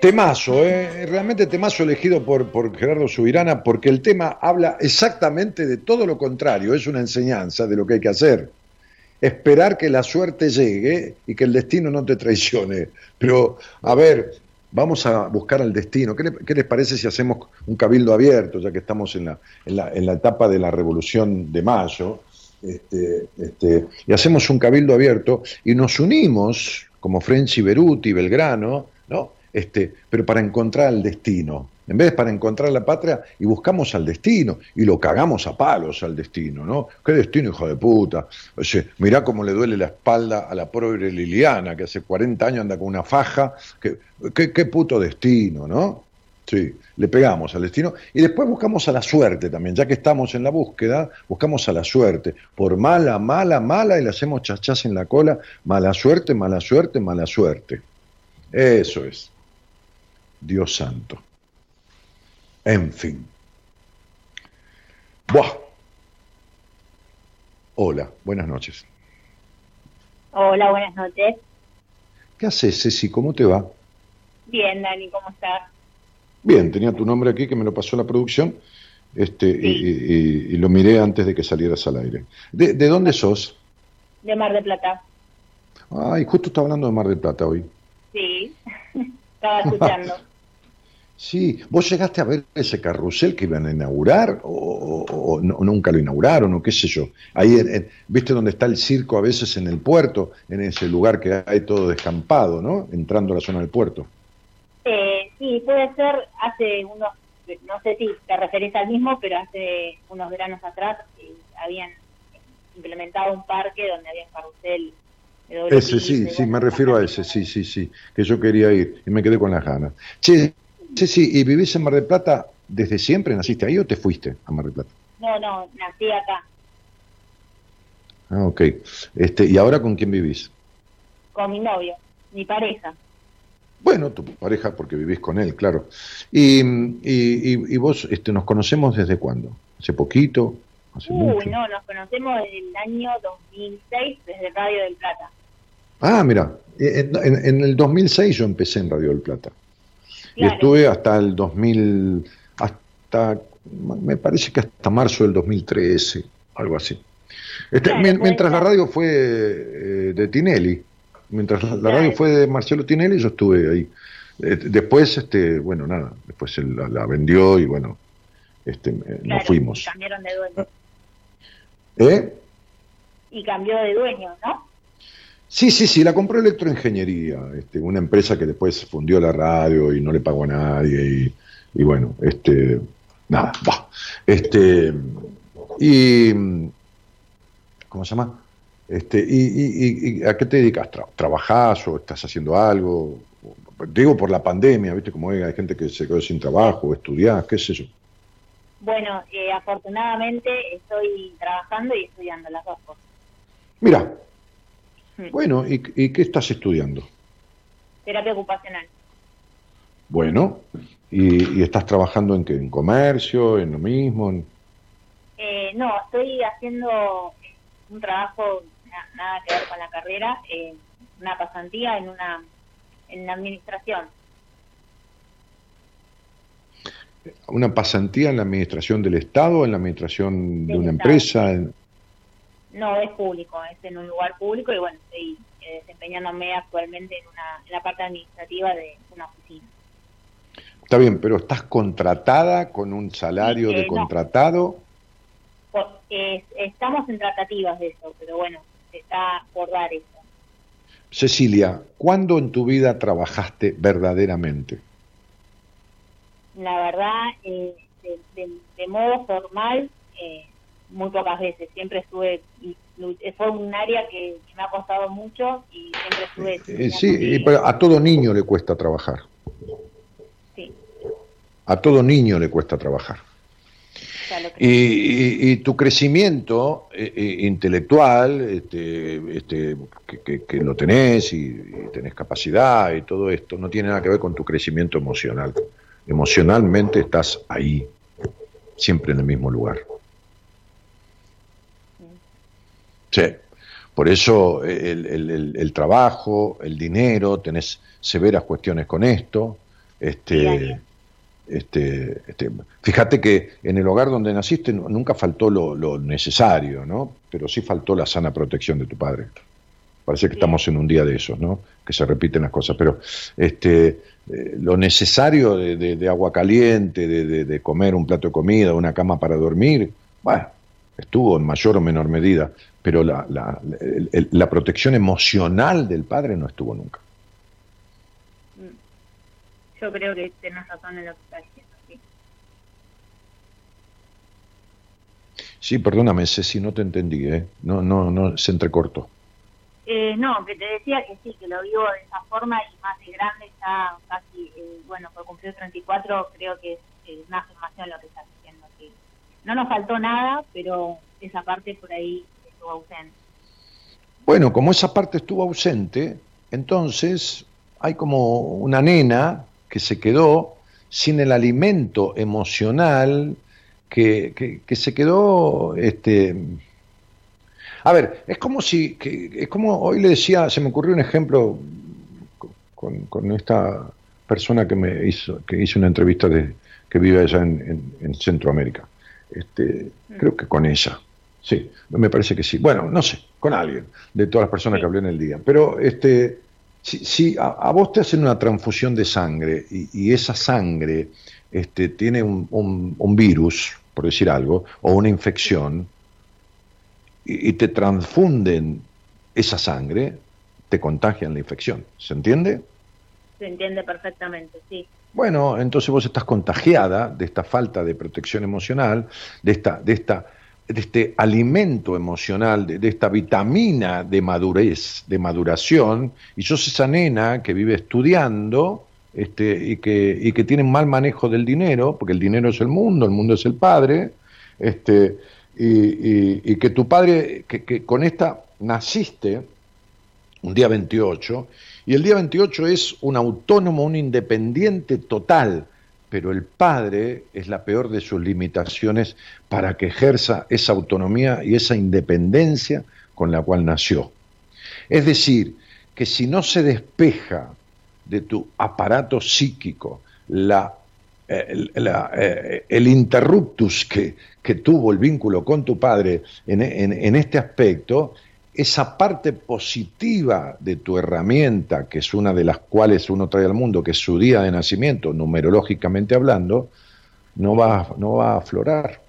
Temazo, ¿eh? realmente temazo elegido por, Gerardo Subirana, porque el tema habla exactamente de todo lo contrario, es una enseñanza de lo que hay que hacer. Esperar que la suerte llegue y que el destino no te traicione. Pero, a ver, vamos a buscar al destino. ¿Qué, le- qué les parece si hacemos un cabildo abierto, ya que estamos en la, en la, en la etapa de la Revolución de Mayo? Este, este, y hacemos un cabildo abierto y nos unimos, como French y Beruti, Belgrano, ¿no? Este, pero para encontrar el destino. En vez de para encontrar la patria, y buscamos al destino, y lo cagamos a palos al destino, ¿no? ¿Qué destino, hijo de puta? O mirá cómo le duele la espalda a la pobre Liliana, que hace 40 años anda con una faja. ¿Qué, qué, qué puto destino, ¿no? Sí, le pegamos al destino y después buscamos a la suerte también, ya que estamos en la búsqueda, buscamos a la suerte, por mala, mala, mala y le hacemos chachas en la cola, mala suerte, mala suerte, mala suerte. Eso es. Dios santo. En fin. Buah. Hola, buenas noches. Hola, buenas noches. ¿Qué haces, Ceci? ¿Cómo te va? Bien, Dani, ¿cómo estás? Bien, tenía tu nombre aquí que me lo pasó la producción este, y, y- y lo miré antes de que salieras al aire. ¿De, de dónde sos? De Mar de Plata. Ay, justo estaba hablando de Mar del Plata hoy. Sí, estaba escuchando. Sí, ¿vos llegaste a ver ese carrusel que iban a inaugurar o, o- o no- nunca lo inauguraron o qué sé yo? Ahí, en- en- ¿viste donde está el circo a veces en el puerto? En ese lugar que hay todo descampado, ¿no? Entrando a la zona del puerto. Eh, sí, puede ser hace unos, no sé si te referís al mismo, pero hace unos veranos atrás eh, habían implementado un parque donde había un carrusel Ese, sí, sí, me refiero a ese, sí, sí, sí, que yo quería ir y me quedé con las ganas. Sí, sí, sí, ¿y vivís en Mar del Plata desde siempre? ¿Naciste ahí o te fuiste a Mar del Plata? No, no, nací acá. Ah, ok. Este, ¿Y ahora con quién vivís? Con mi novio, mi pareja. Bueno, tu pareja porque vivís con él, claro. ¿Y, y, y vos este, nos conocemos desde cuándo? ¿Hace poquito? ¿Hace Uy, no, nos conocemos desde el año 2006, desde Radio del Plata. Ah, mira, en, en, el 2006 yo empecé en Radio del Plata. Y estuve hasta el 2000, hasta, me parece que hasta marzo del 2013, algo así. Este, mientras la radio fue eh, de Tinelli, mientras la, radio fue de Marcelo Tinelli, yo estuve ahí. Eh, después, este, bueno, nada, después él la, vendió y bueno, este, nos fuimos. Y cambiaron de dueño. ¿Eh? Y cambió de dueño, ¿no? Sí, sí, sí, la compró Electroingeniería, este, una empresa que después fundió la radio y no le pagó a nadie y, bueno, este, nada, va. Este, y, ¿cómo se llama? Este, y, a qué te dedicas? ¿Trabajás o estás haciendo algo? Digo por la pandemia, ¿viste? Como hay gente que se quedó sin trabajo, estudiar, qué sé yo. Bueno, eh, afortunadamente estoy trabajando y estudiando las dos cosas. Mira, bueno, ¿y, qué estás estudiando? Terapia ocupacional. Bueno, ¿y, estás trabajando en qué? ¿En comercio? ¿En lo mismo? Eh, no, estoy haciendo un trabajo nada que ver con la carrera, eh, una pasantía en una en la administración. ¿Una pasantía en la administración del Estado, en la administración de una empresa? No, es público, es en un lugar público y bueno, estoy eh, desempeñándome actualmente en, una, en la parte administrativa de una oficina. Está bien, pero ¿estás contratada con un salario de contratado? estamos en tratativas de eso, pero bueno, se está por dar eso. Cecilia, ¿cuándo en tu vida trabajaste verdaderamente? La verdad, eh, de, modo formal, eh, muy pocas veces. Siempre estuve, fue un área que, me ha costado mucho y siempre estuve... Eh, sí, pero a todo niño le cuesta trabajar. Sí. A todo niño le cuesta trabajar. Y, tu crecimiento eh, eh, intelectual, este, este, que, lo tenés y, tenés capacidad y todo esto, no tiene nada que ver con tu crecimiento emocional. Emocionalmente estás ahí, siempre en el mismo lugar. Sí. Por eso el, trabajo, el dinero, tenés severas cuestiones con esto. Este, este, este, fíjate que en el hogar donde naciste nunca faltó lo, necesario, ¿no? Pero sí faltó la sana protección de tu padre. Parece que estamos en un día de esos, ¿no? Que se repiten las cosas. Pero este, eh, lo necesario de, agua caliente, de, comer un plato de comida, una cama para dormir, bueno, estuvo en mayor o menor medida, pero la, la protección emocional del padre no estuvo nunca. Yo creo que tenés razón en lo que estás diciendo, sí. Sí, perdóname, Ceci, no te entendí, ¿eh? No, no, no, se entrecortó. Eh, no, que te decía que sí, que lo vivo de esa forma y más de grande ya casi, eh, bueno, por cumplir 34 creo que es una afirmación lo que estás diciendo. Que no nos faltó nada, pero esa parte por ahí estuvo ausente. Bueno, como esa parte estuvo ausente, entonces hay como una nena que se quedó sin el alimento emocional, que, que, se quedó, este, a ver, es como si, que, es como hoy le decía, se me ocurrió un ejemplo con, con esta persona que me hizo, que hizo una entrevista de, que vive allá en, en, Centroamérica. Este, mm. creo que con ella. Sí, me parece que sí. Bueno, no sé, con alguien, de todas las personas que hablé en el día. Pero este, si, a, vos te hacen una transfusión de sangre y, esa sangre este, tiene un, virus, por decir algo, o una infección, y, te transfunden esa sangre, te contagian la infección. ¿Se entiende? Se entiende perfectamente, sí. Bueno, entonces vos estás contagiada de esta falta de protección emocional, de esta, de esta de este alimento emocional, de, esta vitamina de madurez, de maduración, y sos esa nena que vive estudiando este, y, que, y que tiene mal manejo del dinero, porque el dinero es el mundo, el mundo es el padre, este, y, que tu padre, que con esta naciste un día 28, y el día 28 es un autónomo, un independiente total, pero el padre es la peor de sus limitaciones para que ejerza esa autonomía y esa independencia con la cual nació. Es decir, que si no se despeja de tu aparato psíquico eh, el interruptus que, tuvo el vínculo con tu padre en este aspecto, esa parte positiva de tu herramienta, que es una de las cuales uno trae al mundo, que es su día de nacimiento, numerológicamente hablando, no va, no va a aflorar.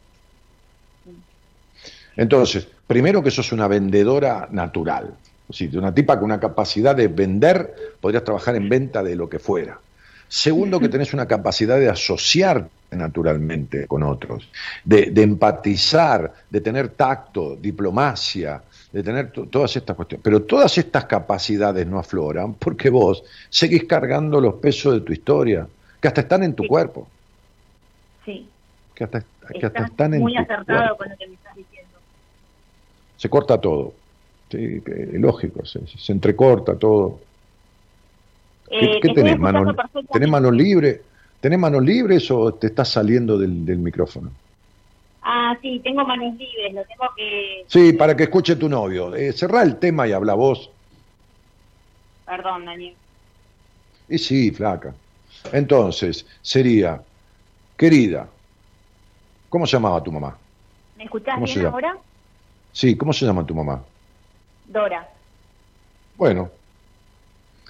Entonces, primero que sos una vendedora natural, de una tipa con una capacidad de vender, podrías trabajar en venta de lo que fuera. Segundo, que tenés una capacidad de asociarte naturalmente con otros, de empatizar, de tener tacto, diplomacia, de tener todas estas cuestiones. Pero todas estas capacidades no afloran porque vos seguís cargando los pesos de tu historia, que hasta están en tu cuerpo. Sí. Que hasta, que hasta están en muy acertado con lo que me estás diciendo. Se corta todo. Sí, lógico, se, se, entrecorta todo. ¿Qué, eh, tenés? Mano, ¿Tenés manos libres? ¿Tenés manos libres o te estás saliendo del, del micrófono? Ah, sí, tengo manos libres, lo tengo que... Sí, para que escuche tu novio. Eh, cerrá el tema y habla vos. Perdón, Daniel. Y sí, flaca. Entonces, sería, querida, ¿cómo se llamaba tu mamá? ¿Me escuchás bien ahora? Sí, ¿cómo se llama tu mamá? Dora. Bueno,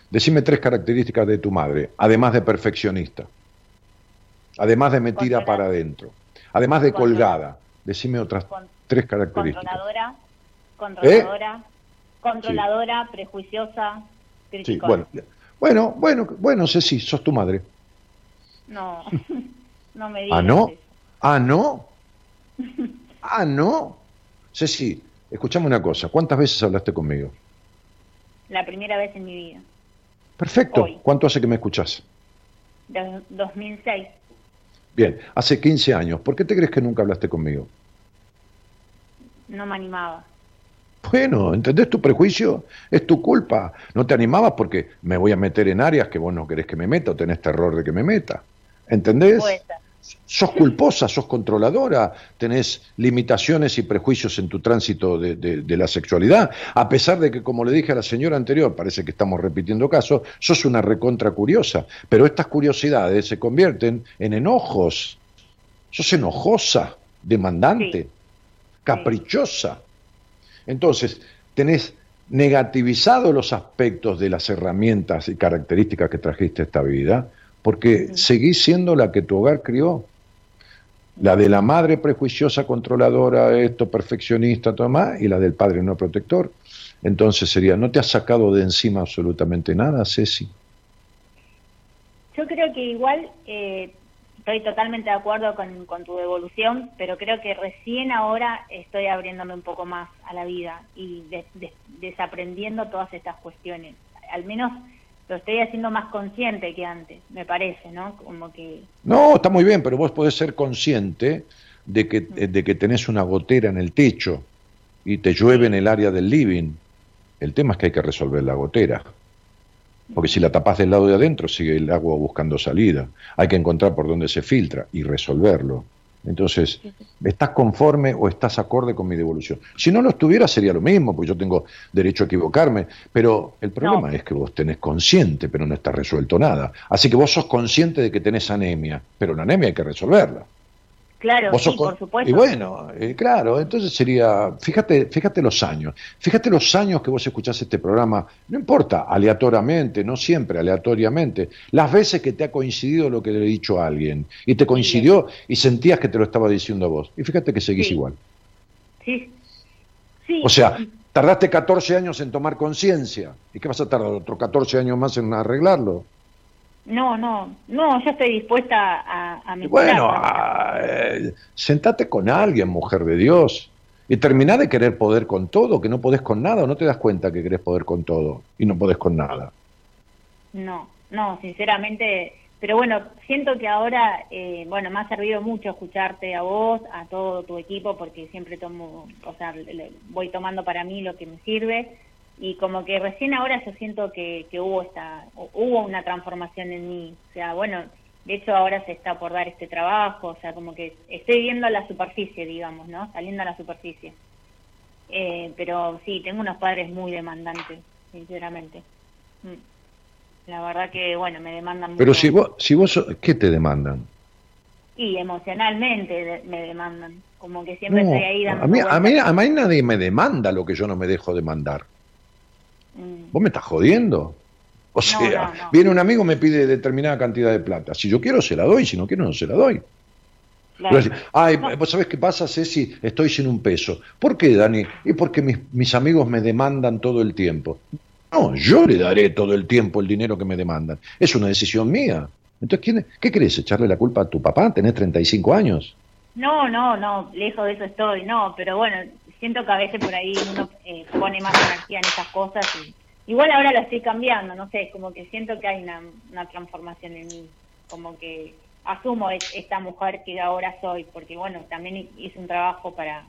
decime tres características de tu madre, además de perfeccionista, además de metida para adentro. Además de colgada, decime otras tres características. Controladora, controladora, ¿Eh? controladora, prejuiciosa, Sí, bueno, bueno, bueno, bueno, Ceci, sos tu madre. No, no me digas. ¿Ah, no? ¿Ah, no? ¿Ah, no? Ceci, escuchame una cosa, ¿cuántas veces hablaste conmigo? La primera vez en mi vida. Perfecto. ¿Cuánto hace que me escuchás? De 2006. Bien, hace 15 años, ¿por qué te crees que nunca hablaste conmigo? No me animaba. Bueno, ¿entendés tu prejuicio? Es tu culpa. No te animabas porque me voy a meter en áreas que vos no querés que me meta o tenés terror de que me meta. ¿Entendés? Sos culposa, sos controladora, tenés limitaciones y prejuicios en tu tránsito de, la sexualidad, a pesar de que, como le dije a la señora anterior, parece que estamos repitiendo casos, sos una recontra curiosa, pero estas curiosidades se convierten en enojos, sos enojosa, demandante, caprichosa. Entonces, tenés negativizado los aspectos de las herramientas y características que trajiste a esta vida, porque seguís siendo la que tu hogar crió. La de la madre prejuiciosa, controladora, esto, perfeccionista, todo más, y la del padre no protector. Entonces sería, ¿no te has sacado de encima absolutamente nada, Ceci? Yo creo que igual eh, estoy totalmente de acuerdo con, tu devolución, pero creo que recién ahora estoy abriéndome un poco más a la vida y desaprendiendo todas estas cuestiones. Al menos lo estoy haciendo más consciente que antes, me parece, ¿no? Como que... No, está muy bien, pero vos podés ser consciente de que, de que tenés una gotera en el techo y te llueve en el área del living. El tema es que hay que resolver la gotera. Porque si la tapás del lado de adentro, sigue el agua buscando salida. Hay que encontrar por dónde se filtra y resolverlo. Entonces, ¿estás conforme o estás acorde con mi devolución? Si no lo estuviera sería lo mismo, porque yo tengo derecho a equivocarme, pero el problema es que vos tenés consciente, pero no está resuelto nada. Así que vos sos consciente de que tenés anemia, pero la anemia hay que resolverla. Claro, sí, por supuesto. Y bueno, eh, claro, entonces sería, fíjate, fíjate los años, fíjate los años que vos escuchás este programa, no importa, aleatoriamente, no siempre, aleatoriamente, las veces que te ha coincidido lo que le he dicho a alguien, y te coincidió y sentías que te lo estaba diciendo a vos, y fíjate que seguís igual. Sí, sí. O sea, tardaste 14 años en tomar conciencia, ¿y qué vas a tardar otros 14 años más en arreglarlo? No, no, no, yo estoy dispuesta a, a Bueno, eh, sentate con alguien, mujer de Dios. Y terminás de querer poder con todo, que no podés con nada, o no te das cuenta que querés poder con todo y no podés con nada. No, no, sinceramente, pero bueno, siento que ahora, eh, bueno, me ha servido mucho escucharte a vos, a todo tu equipo, porque siempre tomo, o sea, voy tomando para mí lo que me sirve y como que recién ahora yo siento que, que hubo esta, hubo una transformación en mí, o sea, bueno, de hecho ahora se está por dar este trabajo, o sea, como que estoy viendo a la superficie, digamos, ¿no? Saliendo a la superficie. Eh, pero sí, tengo unos padres muy demandantes, sinceramente. Mm. La verdad que, bueno, me demandan Pero si vos, si vos, ¿qué te demandan? Y emocionalmente me demandan, como que siempre estoy ahí dando a mí, a mí, a mí nadie me demanda lo que yo no me dejo demandar. Mm. ¿Vos me estás jodiendo? O sea, viene un amigo me pide determinada cantidad de plata. Si yo quiero, se la doy. Si no quiero, no se la doy. Ay, ¿vos sabés qué pasa, Ceci? Estoy sin un peso. ¿Por qué, Dani? Y porque mis, mis amigos me demandan todo el tiempo. No, yo le daré todo el tiempo el dinero que me demandan. Es una decisión mía. Entonces, ¿quién, ¿qué crees? ¿Echarle la culpa a tu papá? ¿Tenés 35 años? No, no, no, lejos de eso estoy, no, pero bueno, siento que a veces por ahí uno eh, pone más energía en esas cosas y Igual ahora lo estoy cambiando, no sé, como que siento que hay una, transformación en mí, como que asumo esta mujer que ahora soy, porque bueno, también hice un trabajo para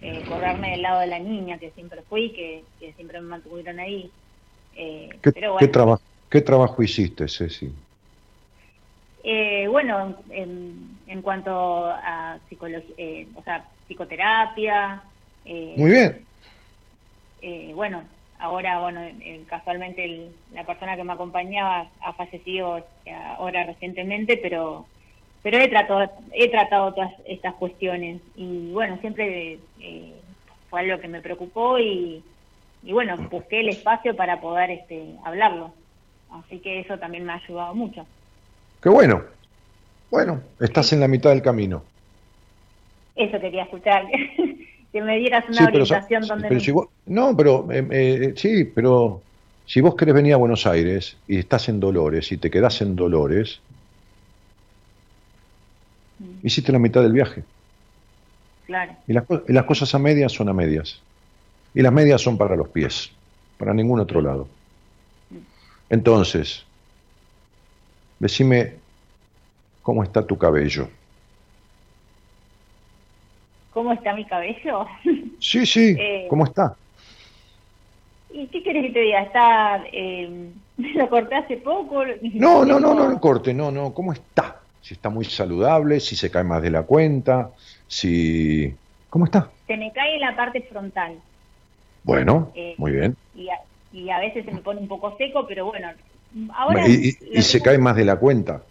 eh, correrme del lado de la niña que siempre fui, que, siempre me mantuvieron ahí. Eh, ¿Qué, trabajo, ¿Qué trabajo hiciste, Ceci? Eh, bueno, en, cuanto a psicología, eh, o sea, psicoterapia. Muy bien. bueno, Ahora, bueno, casualmente la persona que me acompañaba ha fallecido eh, ahora recientemente, pero pero he tratado he tratado todas estas cuestiones. Y bueno siempre eh, fue algo que me preocupó y, y bueno busqué el espacio para poder este hablarlo. Así que eso también me ha ayudado mucho. Qué bueno. Bueno estás en la mitad del camino. Eso quería escuchar que me dieras una orientación donde... no, pero eh, eh, sí, pero si vos querés venir a Buenos Aires y estás en Dolores y te quedás en Dolores, mm. hiciste la mitad del viaje. Claro. Y las, y las, cosas a medias son a medias. Y las medias son para los pies, para ningún otro lado. Mm. Entonces, decime cómo está tu cabello. Cómo está mi cabello. Sí, sí, eh, ¿cómo está? ¿Y qué querés que te diga? ¿Está, eh, ¿Lo corté hace poco? No, no, no, no lo corte, no, no, ¿cómo está? Si está muy saludable, si se cae más de la cuenta, si... ¿Cómo está? Se me cae en la parte frontal. Bueno, eh, muy bien. Y a, y a, veces se me pone un poco seco, pero bueno, ahora... ¿Y, se cae más de la cuenta?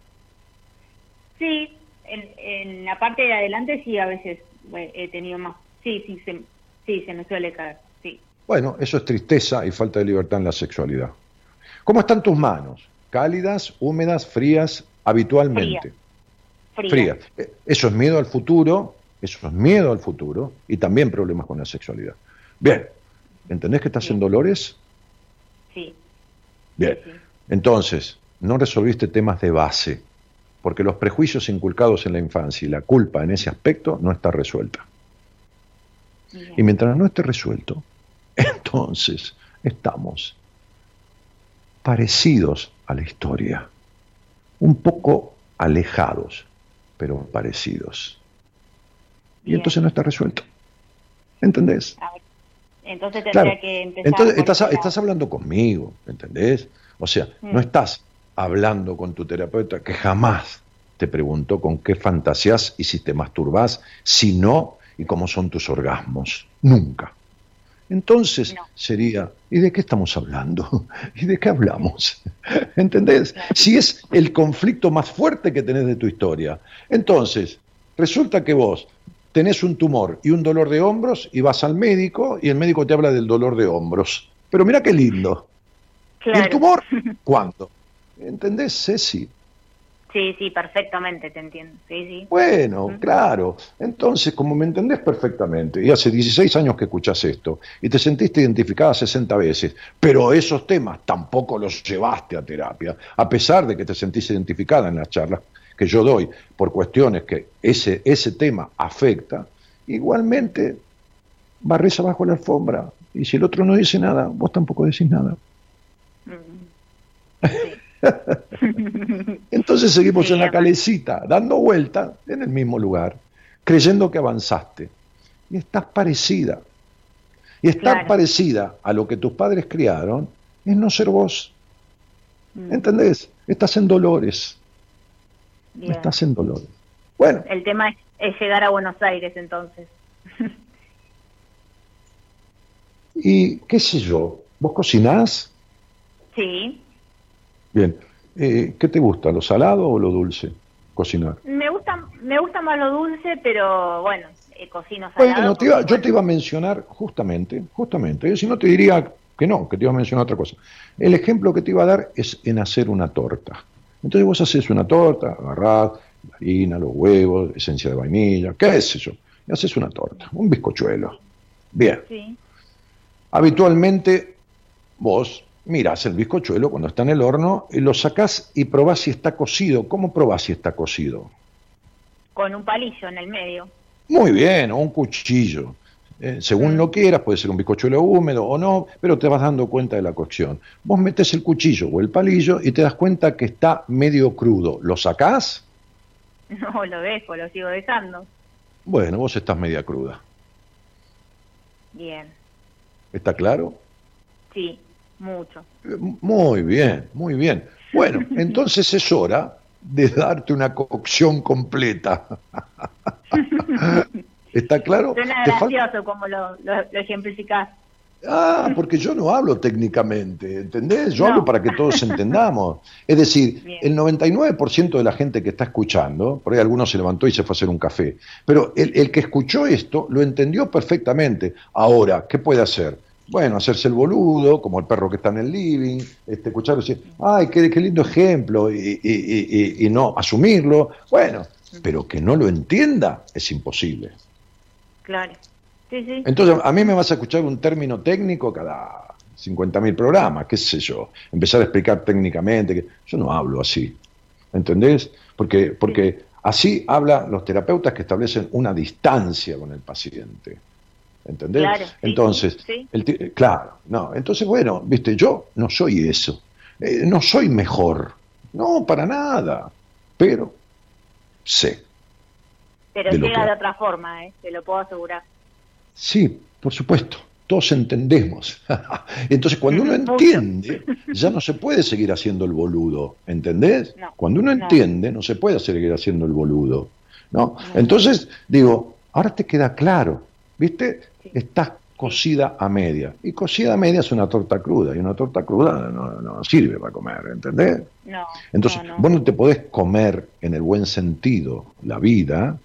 Sí, en, en, la parte de adelante sí, a veces he tenido más. Sí, sí, se, sí, se me suele caer, sí. Bueno, eso es tristeza y falta de libertad en la sexualidad. ¿Cómo están tus manos? ¿Cálidas, húmedas, frías, habitualmente? Frías. Eh, eso es miedo al futuro, eso es miedo al futuro y también problemas con la sexualidad. Bien, ¿entendés que estás en dolores? Sí. Bien, entonces, no resolviste temas de base porque los prejuicios inculcados en la infancia y la culpa en ese aspecto no está resuelta. Y mientras no esté resuelto, entonces estamos parecidos a la historia, un poco alejados, pero parecidos. Y entonces no está resuelto. ¿Entendés? Entonces tendría que empezar. Entonces estás, estás hablando conmigo, ¿entendés? O sea, no mm. estás hablando con tu terapeuta que jamás te preguntó con qué fantasías y si te masturbás, si no, y cómo son tus orgasmos. Nunca. Entonces sería, ¿y de qué estamos hablando? ¿Y de qué hablamos? ¿Entendés? Si es el conflicto más fuerte que tenés de tu historia. Entonces, resulta que vos tenés un tumor y un dolor de hombros y vas al médico y el médico te habla del dolor de hombros. Pero mira qué lindo. ¿Y el tumor? ¿Cuándo? ¿Entendés, Ceci? Sí, sí, perfectamente, te entiendo. Sí, sí. Bueno, claro. Entonces, como me entendés perfectamente, y hace 16 años que escuchas esto, y te sentiste identificada 60 veces, pero esos temas tampoco los llevaste a terapia, a pesar de que te sentís identificada en las charlas que yo doy por cuestiones que ese, ese tema afecta, igualmente barres abajo la alfombra. Y si el otro no dice nada, vos tampoco decís nada. Mm. Entonces seguimos en la calecita, dando vuelta en el mismo lugar, creyendo que avanzaste. Y estás parecida. Y estar parecida a lo que tus padres criaron es no ser vos. Mm. ¿Entendés? Estás en dolores. Estás en dolores. Bueno. El tema es, llegar a Buenos Aires entonces. y qué sé yo, ¿vos cocinás? Sí. Bien. Eh, ¿Qué te gusta, lo salado o lo dulce? Cocinar. Me gusta, me gusta más lo dulce, pero bueno, eh, cocino salado. Bueno, yo te iba a mencionar justamente, justamente, yo si no te diría que no, que te iba a mencionar otra cosa. El ejemplo que te iba a dar es en hacer una torta. Entonces vos haces una torta, agarrás la harina, los huevos, esencia de vainilla, qué es eso, y haces una torta, un bizcochuelo. Bien. Sí. Habitualmente vos mirás el bizcochuelo cuando está en el horno y lo sacás y probás si está cocido. ¿Cómo probás si está cocido? Con un palillo en el medio. Muy bien, o un cuchillo. Eh, según lo quieras, puede ser un bizcochuelo húmedo o no, pero te vas dando cuenta de la cocción. Vos metes el cuchillo o el palillo y te das cuenta que está medio crudo. ¿Lo sacás? No, lo dejo, lo sigo dejando. Bueno, vos estás media cruda. Bien. ¿Está claro? Sí, mucho. Muy bien, muy bien. Bueno, entonces es hora de darte una cocción completa. ¿Está claro? Suena gracioso como lo, lo, ejemplificás. Ah, porque yo no hablo técnicamente, ¿entendés? Yo hablo para que todos entendamos. Es decir, el 99% de la gente que está escuchando, por ahí alguno se levantó y se fue a hacer un café, pero el, el que escuchó esto lo entendió perfectamente. Ahora, ¿qué puede hacer? Bueno, hacerse el boludo, como el perro que está en el living, este, escuchar decir, ay, qué, qué lindo ejemplo, y, y, y, no asumirlo. Bueno, pero que no lo entienda es imposible. Claro. Sí, sí. Entonces, a mí me vas a escuchar un término técnico cada 50.000 programas, qué sé yo, empezar a explicar técnicamente, que yo no hablo así, ¿entendés? Porque, porque así hablan los terapeutas que establecen una distancia con el paciente. ¿Entendés? Claro, entonces, El claro, no, entonces bueno, viste, yo no soy eso, eh, no soy mejor, no, para nada, pero sé pero llega de otra forma, ¿eh? te lo puedo asegurar. Sí, por supuesto, todos entendemos. Entonces, cuando uno entiende, ya no se puede seguir haciendo el boludo, ¿entendés? cuando uno entiende, no se puede seguir haciendo el boludo. ¿no? Entonces, digo, ahora te queda claro, ¿viste? Estás cocida a media. Y cocida a media es una torta cruda, y una torta cruda no, sirve para comer, ¿entendés? No, Entonces, vos no te podés comer en el buen sentido la vida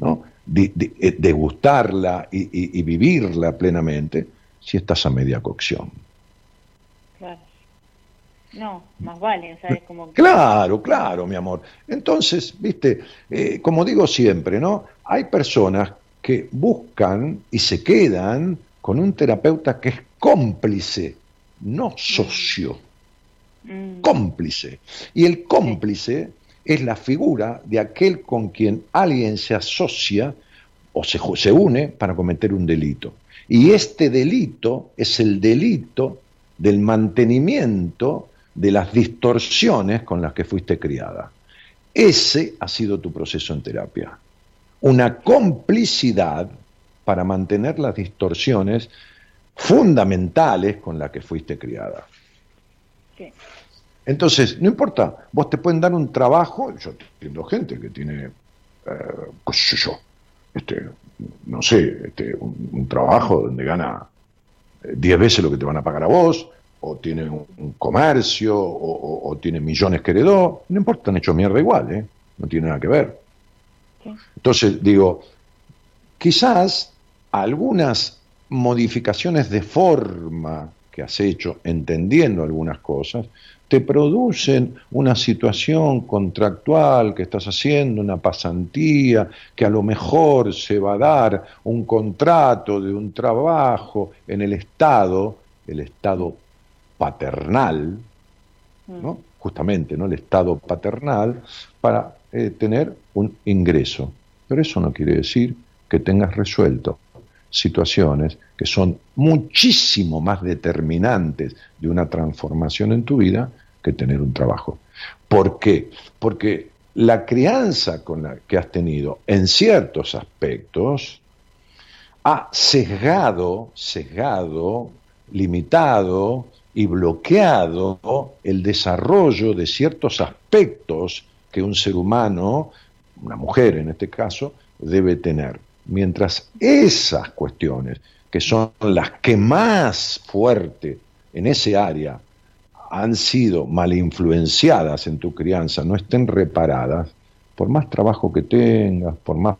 ¿no? De, eh, degustarla y, vivirla plenamente si estás a media cocción. Claro. No, más vale, ¿sabes? Como... Claro, claro, mi amor. Entonces, viste, eh, como digo siempre, ¿no? Hay personas que buscan y se quedan con un terapeuta que es cómplice, no socio. Mm. Cómplice. Y el cómplice es la figura de aquel con quien alguien se asocia o se, se une para cometer un delito. Y este delito es el delito del mantenimiento de las distorsiones con las que fuiste criada. Ese ha sido tu proceso en terapia. Una complicidad para mantener las distorsiones fundamentales con las que fuiste criada. Entonces, no importa, vos te pueden dar un trabajo, yo entiendo gente que tiene, eh, qué sé yo, este, no sé, este, un, trabajo donde gana 10 eh, veces lo que te van a pagar a vos, o tiene un, comercio, o, tiene millones que heredó, no importa, han hecho mierda igual, ¿eh? no tiene nada que ver. Entonces, digo, quizás algunas modificaciones de forma que has hecho, entendiendo algunas cosas, te producen una situación contractual que estás haciendo, una pasantía, que a lo mejor se va a dar un contrato de un trabajo en el Estado, el Estado paternal, ¿no? Mm. justamente ¿no? el Estado paternal, para eh, tener un ingreso. Pero eso no quiere decir que tengas resuelto situaciones que son muchísimo más determinantes de una transformación en tu vida que tener un trabajo. ¿Por qué? Porque la crianza con la que has tenido en ciertos aspectos ha sesgado, sesgado, limitado y bloqueado el desarrollo de ciertos aspectos que un ser humano, una mujer en este caso, debe tener. Mientras esas cuestiones, que son las que más fuerte en ese área han sido mal influenciadas en tu crianza, no estén reparadas, por más trabajo que tengas, por más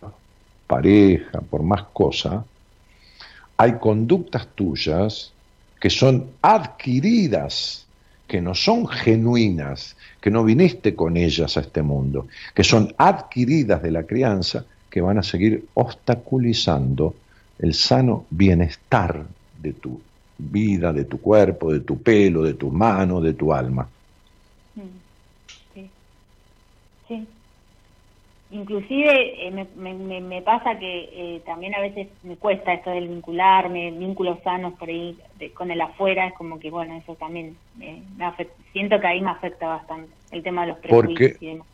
pareja, por más cosas, hay conductas tuyas que son adquiridas, que no son genuinas, que no viniste con ellas a este mundo, que son adquiridas de la crianza, que van a seguir obstaculizando el sano bienestar de tu vida, de tu cuerpo, de tu pelo, de tus manos, de tu alma. Mm, sí. sí. Inclusive eh, me, me, pasa que eh, también a veces me cuesta esto del vincularme, vínculos sanos por ahí con el afuera, es como que bueno, eso también me, siento que ahí me afecta bastante el tema de los prejuicios y demás.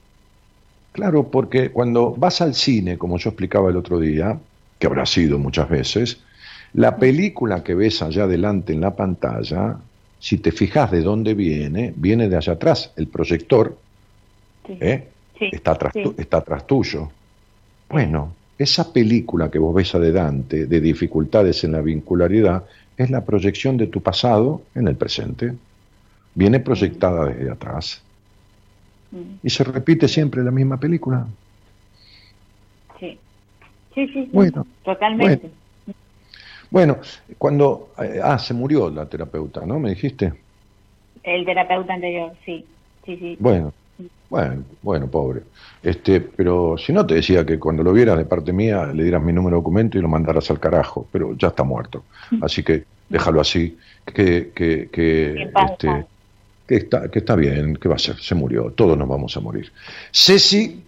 Claro, porque cuando vas al cine, como yo explicaba el otro día, que habrá sido muchas veces, la película que ves allá adelante en la pantalla, si te fijas de dónde viene, viene de allá atrás, el proyector. ¿eh? Está, atrás está atrás tuyo. Bueno, esa película que vos ves adelante de dificultades en la vincularidad es la proyección de tu pasado en el presente. Viene proyectada desde atrás. Y se repite siempre la misma película. Sí, sí, sí, bueno, totalmente. Bueno. cuando... Eh, ah, se murió la terapeuta, ¿no? ¿Me dijiste? El terapeuta anterior, sí, sí, sí. Bueno, bueno, bueno, pobre. Este, pero si no te decía que cuando lo vieras de parte mía le dieras mi número de documento y lo mandaras al carajo, pero ya está muerto. Así que déjalo así, que, que, que, este, que, está, que está bien, que va a ser, se murió, todos nos vamos a morir. Ceci,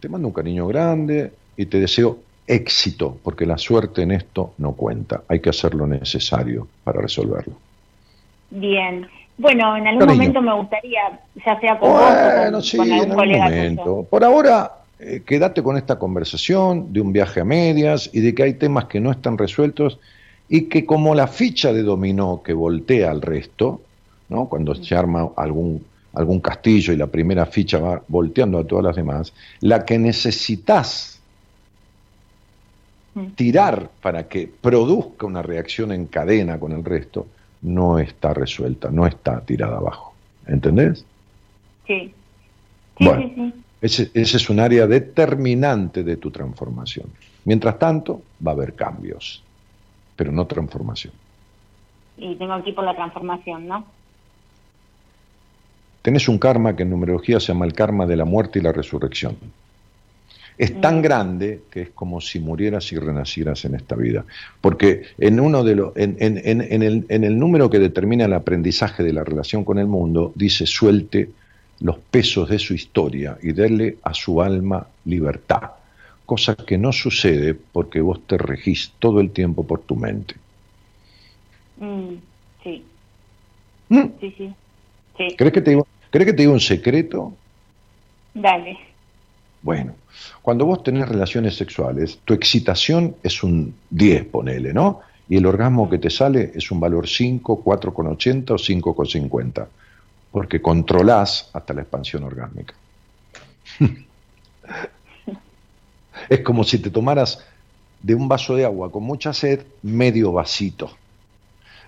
te mando un cariño grande y te deseo éxito, porque la suerte en esto no cuenta, hay que hacer lo necesario para resolverlo. Bien, bueno, en algún momento me gustaría, ya sea con bueno, sí, en algún momento. Por ahora, eh, quédate con esta conversación de un viaje a medias y de que hay temas que no están resueltos y que como la ficha de dominó que voltea al resto, ¿no? cuando se arma algún, algún castillo y la primera ficha va volteando a todas las demás, la que necesitas mm. tirar para que produzca una reacción en cadena con el resto, no está resuelta, no está tirada abajo. ¿Entendés? Sí. bueno, Ese, es un área determinante de tu transformación. Mientras tanto, va a haber cambios, pero no transformación. Y tengo aquí por la transformación, ¿no? Tenés un karma que en numerología se llama el karma de la muerte y la resurrección es tan grande que es como si murieras y renacieras en esta vida. Porque en, uno de los, en, el, en el número que determina el aprendizaje de la relación con el mundo, dice suelte los pesos de su historia y darle a su alma libertad, cosa que no sucede porque vos te regís todo el tiempo por tu mente. Mm, sí. ¿Mm? Sí, sí. ¿Crees que, te digo, ¿Crees que te digo un secreto? Dale. Bueno, cuando vos tenés relaciones sexuales, tu excitación es un 10, ponele, ¿no? Y el orgasmo que te sale es un valor 5, 4,80 o 5,50, porque controlás hasta la expansión orgásmica. es como si te tomaras de un vaso de agua con mucha sed, medio vasito.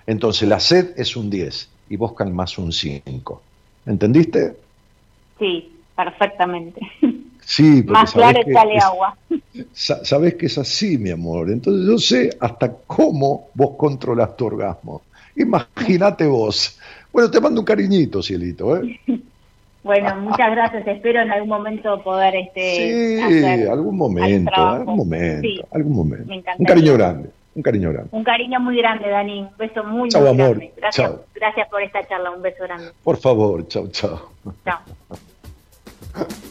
Entonces la sed es un 10 y vos calmás un 5. ¿Entendiste? Sí, perfectamente. Sí, más claro sale agua. Sabes que es así, mi amor. Entonces yo sé hasta cómo vos controlas tu orgasmo. Imagínate vos. Bueno, te mando un cariñito, cielito. ¿eh? bueno, muchas gracias. Espero en algún momento poder este. Sí, algún momento, algún momento, algún momento. Un cariño grande. Un cariño grande. Un cariño muy grande, Dani. Un beso muy, chau, muy amor. grande. Gracias, gracias por esta charla. Un beso grande. Por favor, chao, chao. Chao.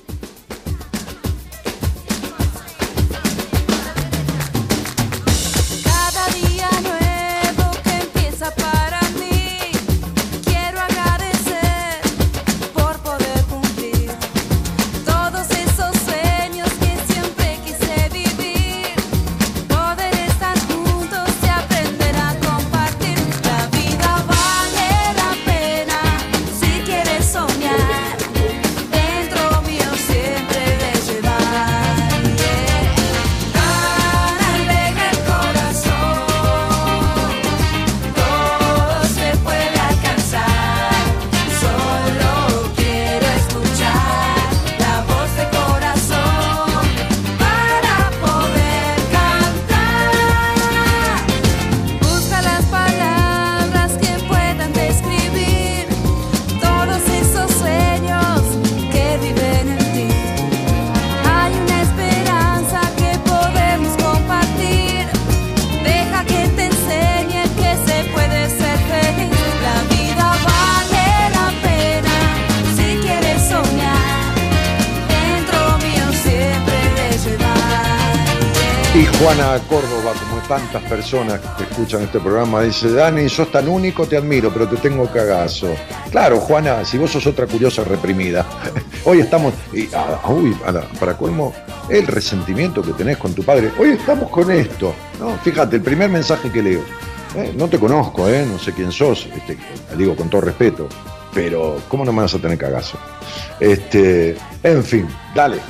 tantas personas que escuchan este programa, dice, Dani, sos tan único, te admiro, pero te tengo cagazo. Claro, Juana, si vos sos otra curiosa reprimida. Hoy estamos, y, ah, uy, para colmo, el resentimiento que tenés con tu padre. Hoy estamos con esto. ¿no? Fíjate, el primer mensaje que leo. Eh, no te conozco, eh, no sé quién sos, este, digo con todo respeto, pero ¿cómo no me vas a tener cagazo? Este, en fin, dale.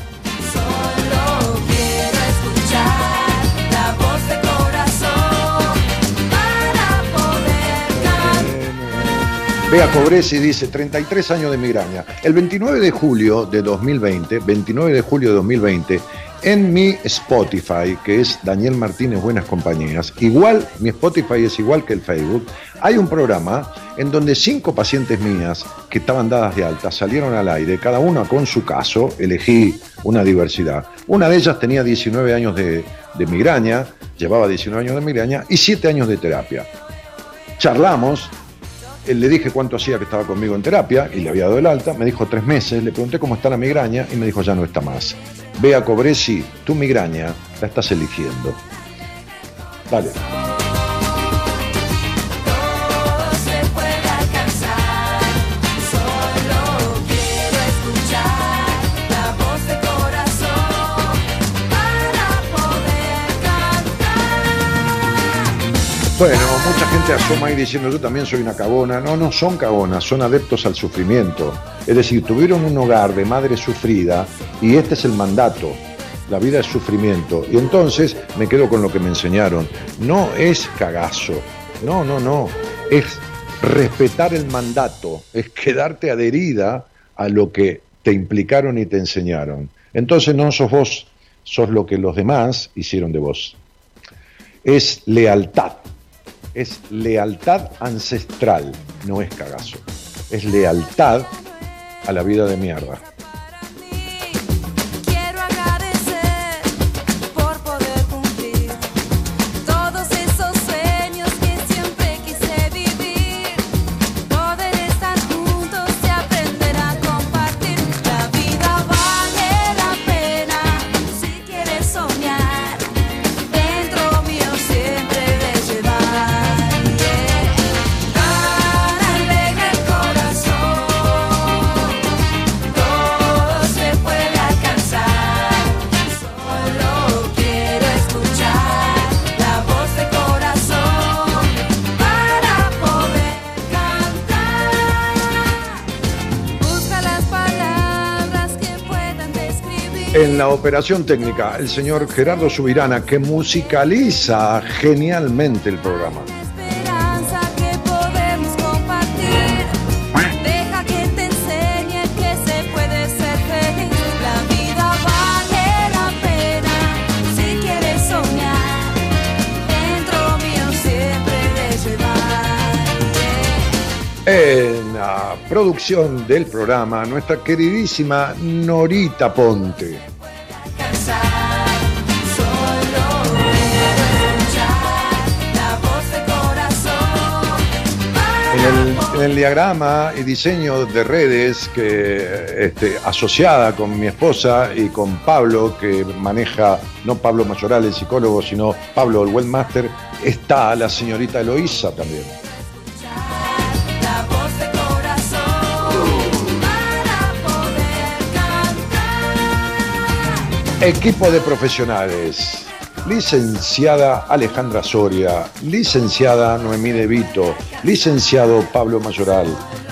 Bea Cobresi dice 33 años de migraña. El 29 de julio de 2020, 29 de julio de 2020, en mi Spotify, que es Daniel Martínez Buenas Compañías, igual, mi Spotify es igual que el Facebook, hay un programa en donde cinco pacientes mías que estaban dadas de alta salieron al aire, cada una con su caso, elegí una diversidad. Una de ellas tenía 19 años de, de migraña, llevaba 19 años de migraña y 7 años de terapia. Charlamos, le dije cuánto hacía que estaba conmigo en terapia y le había dado el alta, me dijo tres meses, le pregunté cómo está la migraña y me dijo ya no está más. Vea Cobresi, tu migraña la estás eligiendo. Dale. Bueno, mucha gente asoma ahí diciendo yo también soy una cagona. No, no son cagonas, son adeptos al sufrimiento. Es decir, tuvieron un hogar de madre sufrida y este es el mandato. La vida es sufrimiento. Y entonces me quedo con lo que me enseñaron. No es cagazo. No, no, no. Es respetar el mandato. Es quedarte adherida a lo que te implicaron y te enseñaron. Entonces no sos vos, sos lo que los demás hicieron de vos. Es lealtad es lealtad ancestral, no es cagazo. Es lealtad a la vida de mierda. En la operación técnica, el señor Gerardo Subirana, que musicaliza genialmente el programa. En la producción del programa, nuestra queridísima Norita Ponte. En el, diagrama y diseño de redes que este, asociada con mi esposa y con Pablo, que maneja, no Pablo Mayoral, el psicólogo, sino Pablo, el webmaster, está la señorita Eloísa también. Equipo de profesionales. Licenciada Alejandra Soria, licenciada Noemí De Vito, licenciado Pablo Mayoral,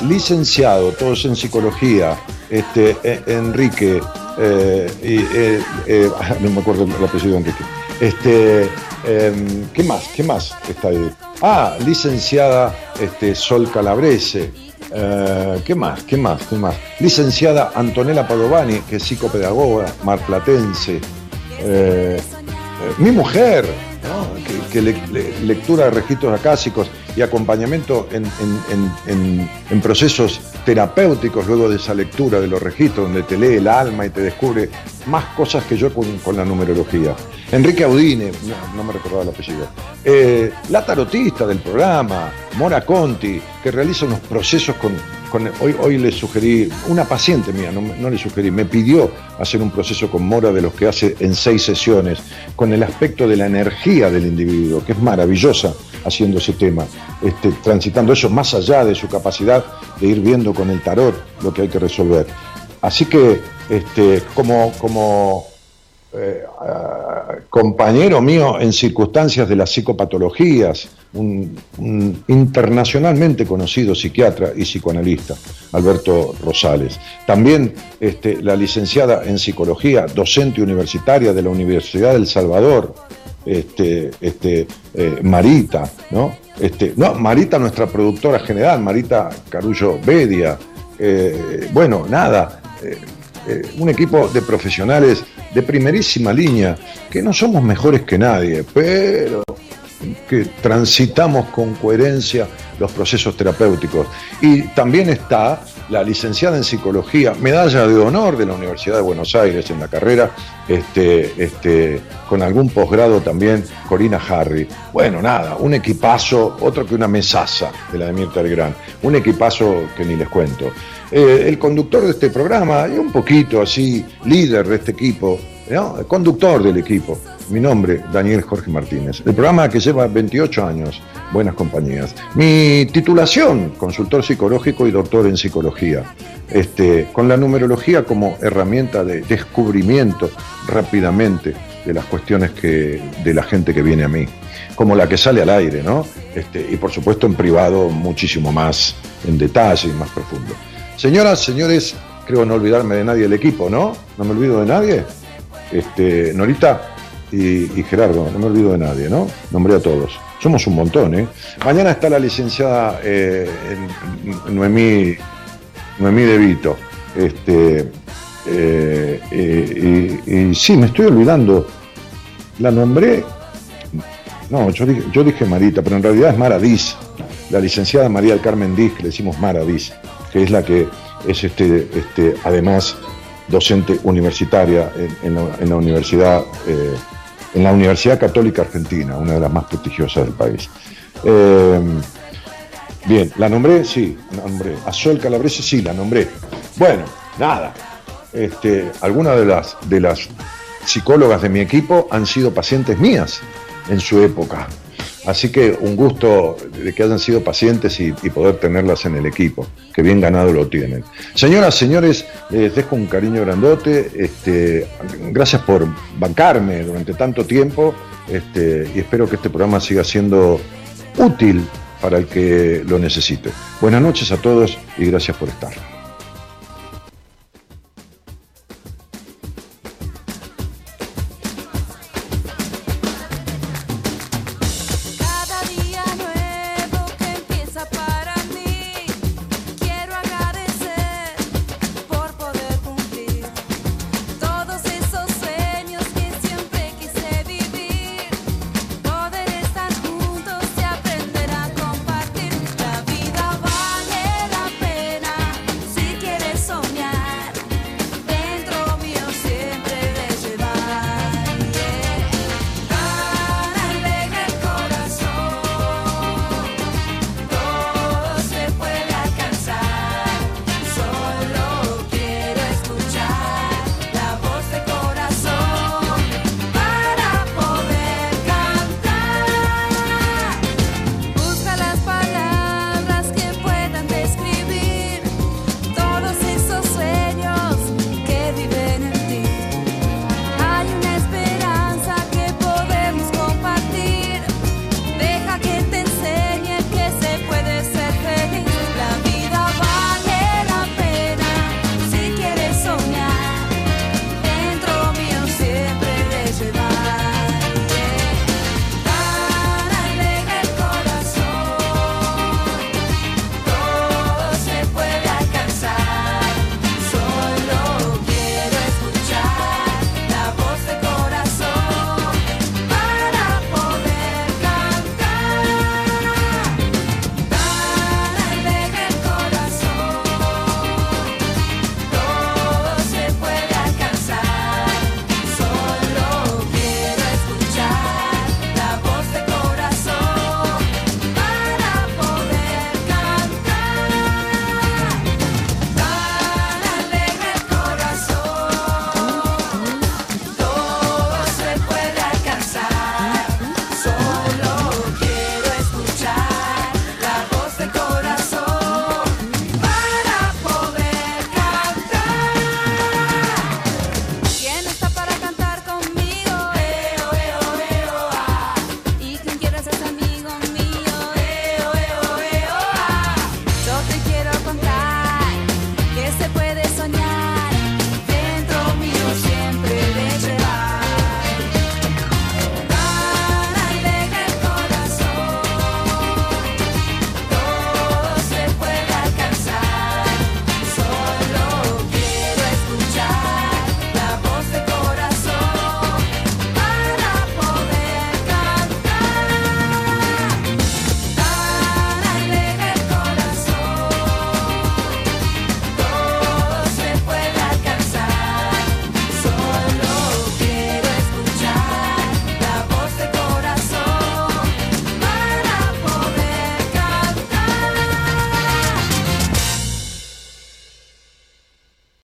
licenciado, todos en psicología, este, e, Enrique, eh, eh, eh, no me acuerdo el apellido de Enrique. Este, em, ¿Qué más? ¿Qué más está ahí? Ah, licenciada este, Sol Calabrese, eh, ¿Qué más? ¿Qué más? ¿Qué más? Licenciada Antonella Padovani, que es psicopedagoga, marplatense. Eh, eh, mi mujer, que, lectura de registros acásicos y acompañamiento en, procesos terapéuticos luego de esa lectura de los registros, donde te lee el alma y te descubre más cosas que yo con, la numerología. Enrique Audine, no, me recordaba el apellido. la tarotista del programa, Mora Conti, que realiza unos procesos con hoy, hoy le sugerí, una paciente mía, no, le sugerí, me pidió hacer un proceso con Mora de los que hace en seis sesiones, con el aspecto de la energía del individuo, que es maravillosa haciendo ese tema, este, transitando eso más allá de su capacidad de ir viendo con el tarot lo que hay que resolver. Así que, este, como, eh, compañero mío en circunstancias de las psicopatologías, un, internacionalmente conocido psiquiatra y psicoanalista, Alberto Rosales. También este, la licenciada en psicología, docente universitaria de la Universidad del Salvador, este, este, eh, Marita, ¿no? Este, no, Marita, nuestra productora general, Marita Carullo Bedia. Eh, bueno, nada, un equipo de profesionales de primerísima línea, que no somos mejores que nadie, pero que transitamos con coherencia los procesos terapéuticos. Y también está la licenciada en psicología, medalla de honor de la Universidad de Buenos Aires en la carrera, este, este, con algún posgrado también, Corina Harry. Bueno, nada, un equipazo, otro que una mesaza de la de Mirta Gran, un equipazo que ni les cuento. Eh, el conductor de este programa, y un poquito así, líder de este equipo, ¿no? conductor del equipo. Mi nombre, Daniel Jorge Martínez. El programa que lleva 28 años, Buenas Compañías. Mi titulación, consultor psicológico y doctor en psicología. Este, con la numerología como herramienta de descubrimiento rápidamente de las cuestiones que, de la gente que viene a mí, como la que sale al aire, ¿no? Este, y por supuesto en privado muchísimo más en detalle y más profundo. Señoras, señores, creo no olvidarme de nadie del equipo, ¿no? ¿No me olvido de nadie? Este, Norita y, Gerardo, no me olvido de nadie, ¿no? Nombré a todos. Somos un montón, ¿eh? Mañana está la licenciada eh, Noemí, Noemí De Vito. Este, eh, y, sí, me estoy olvidando. La nombré. No, yo dije, yo dije Marita, pero en realidad es Mara Diz. La licenciada María del Carmen Diz, que le decimos Mara Diz que es la que es este, este además docente universitaria en, la, universidad eh, en la Universidad Católica Argentina, una de las más prestigiosas del país. Eh, bien, la nombré, sí, la nombré. A Calabrese sí, la nombré. Bueno, nada. Este, algunas de las de las psicólogas de mi equipo han sido pacientes mías en su época. Así que un gusto de que hayan sido pacientes y, poder tenerlas en el equipo, que bien ganado lo tienen. Señoras, señores, les dejo un cariño grandote. Este, gracias por bancarme durante tanto tiempo este, y espero que este programa siga siendo útil para el que lo necesite. Buenas noches a todos y gracias por estar.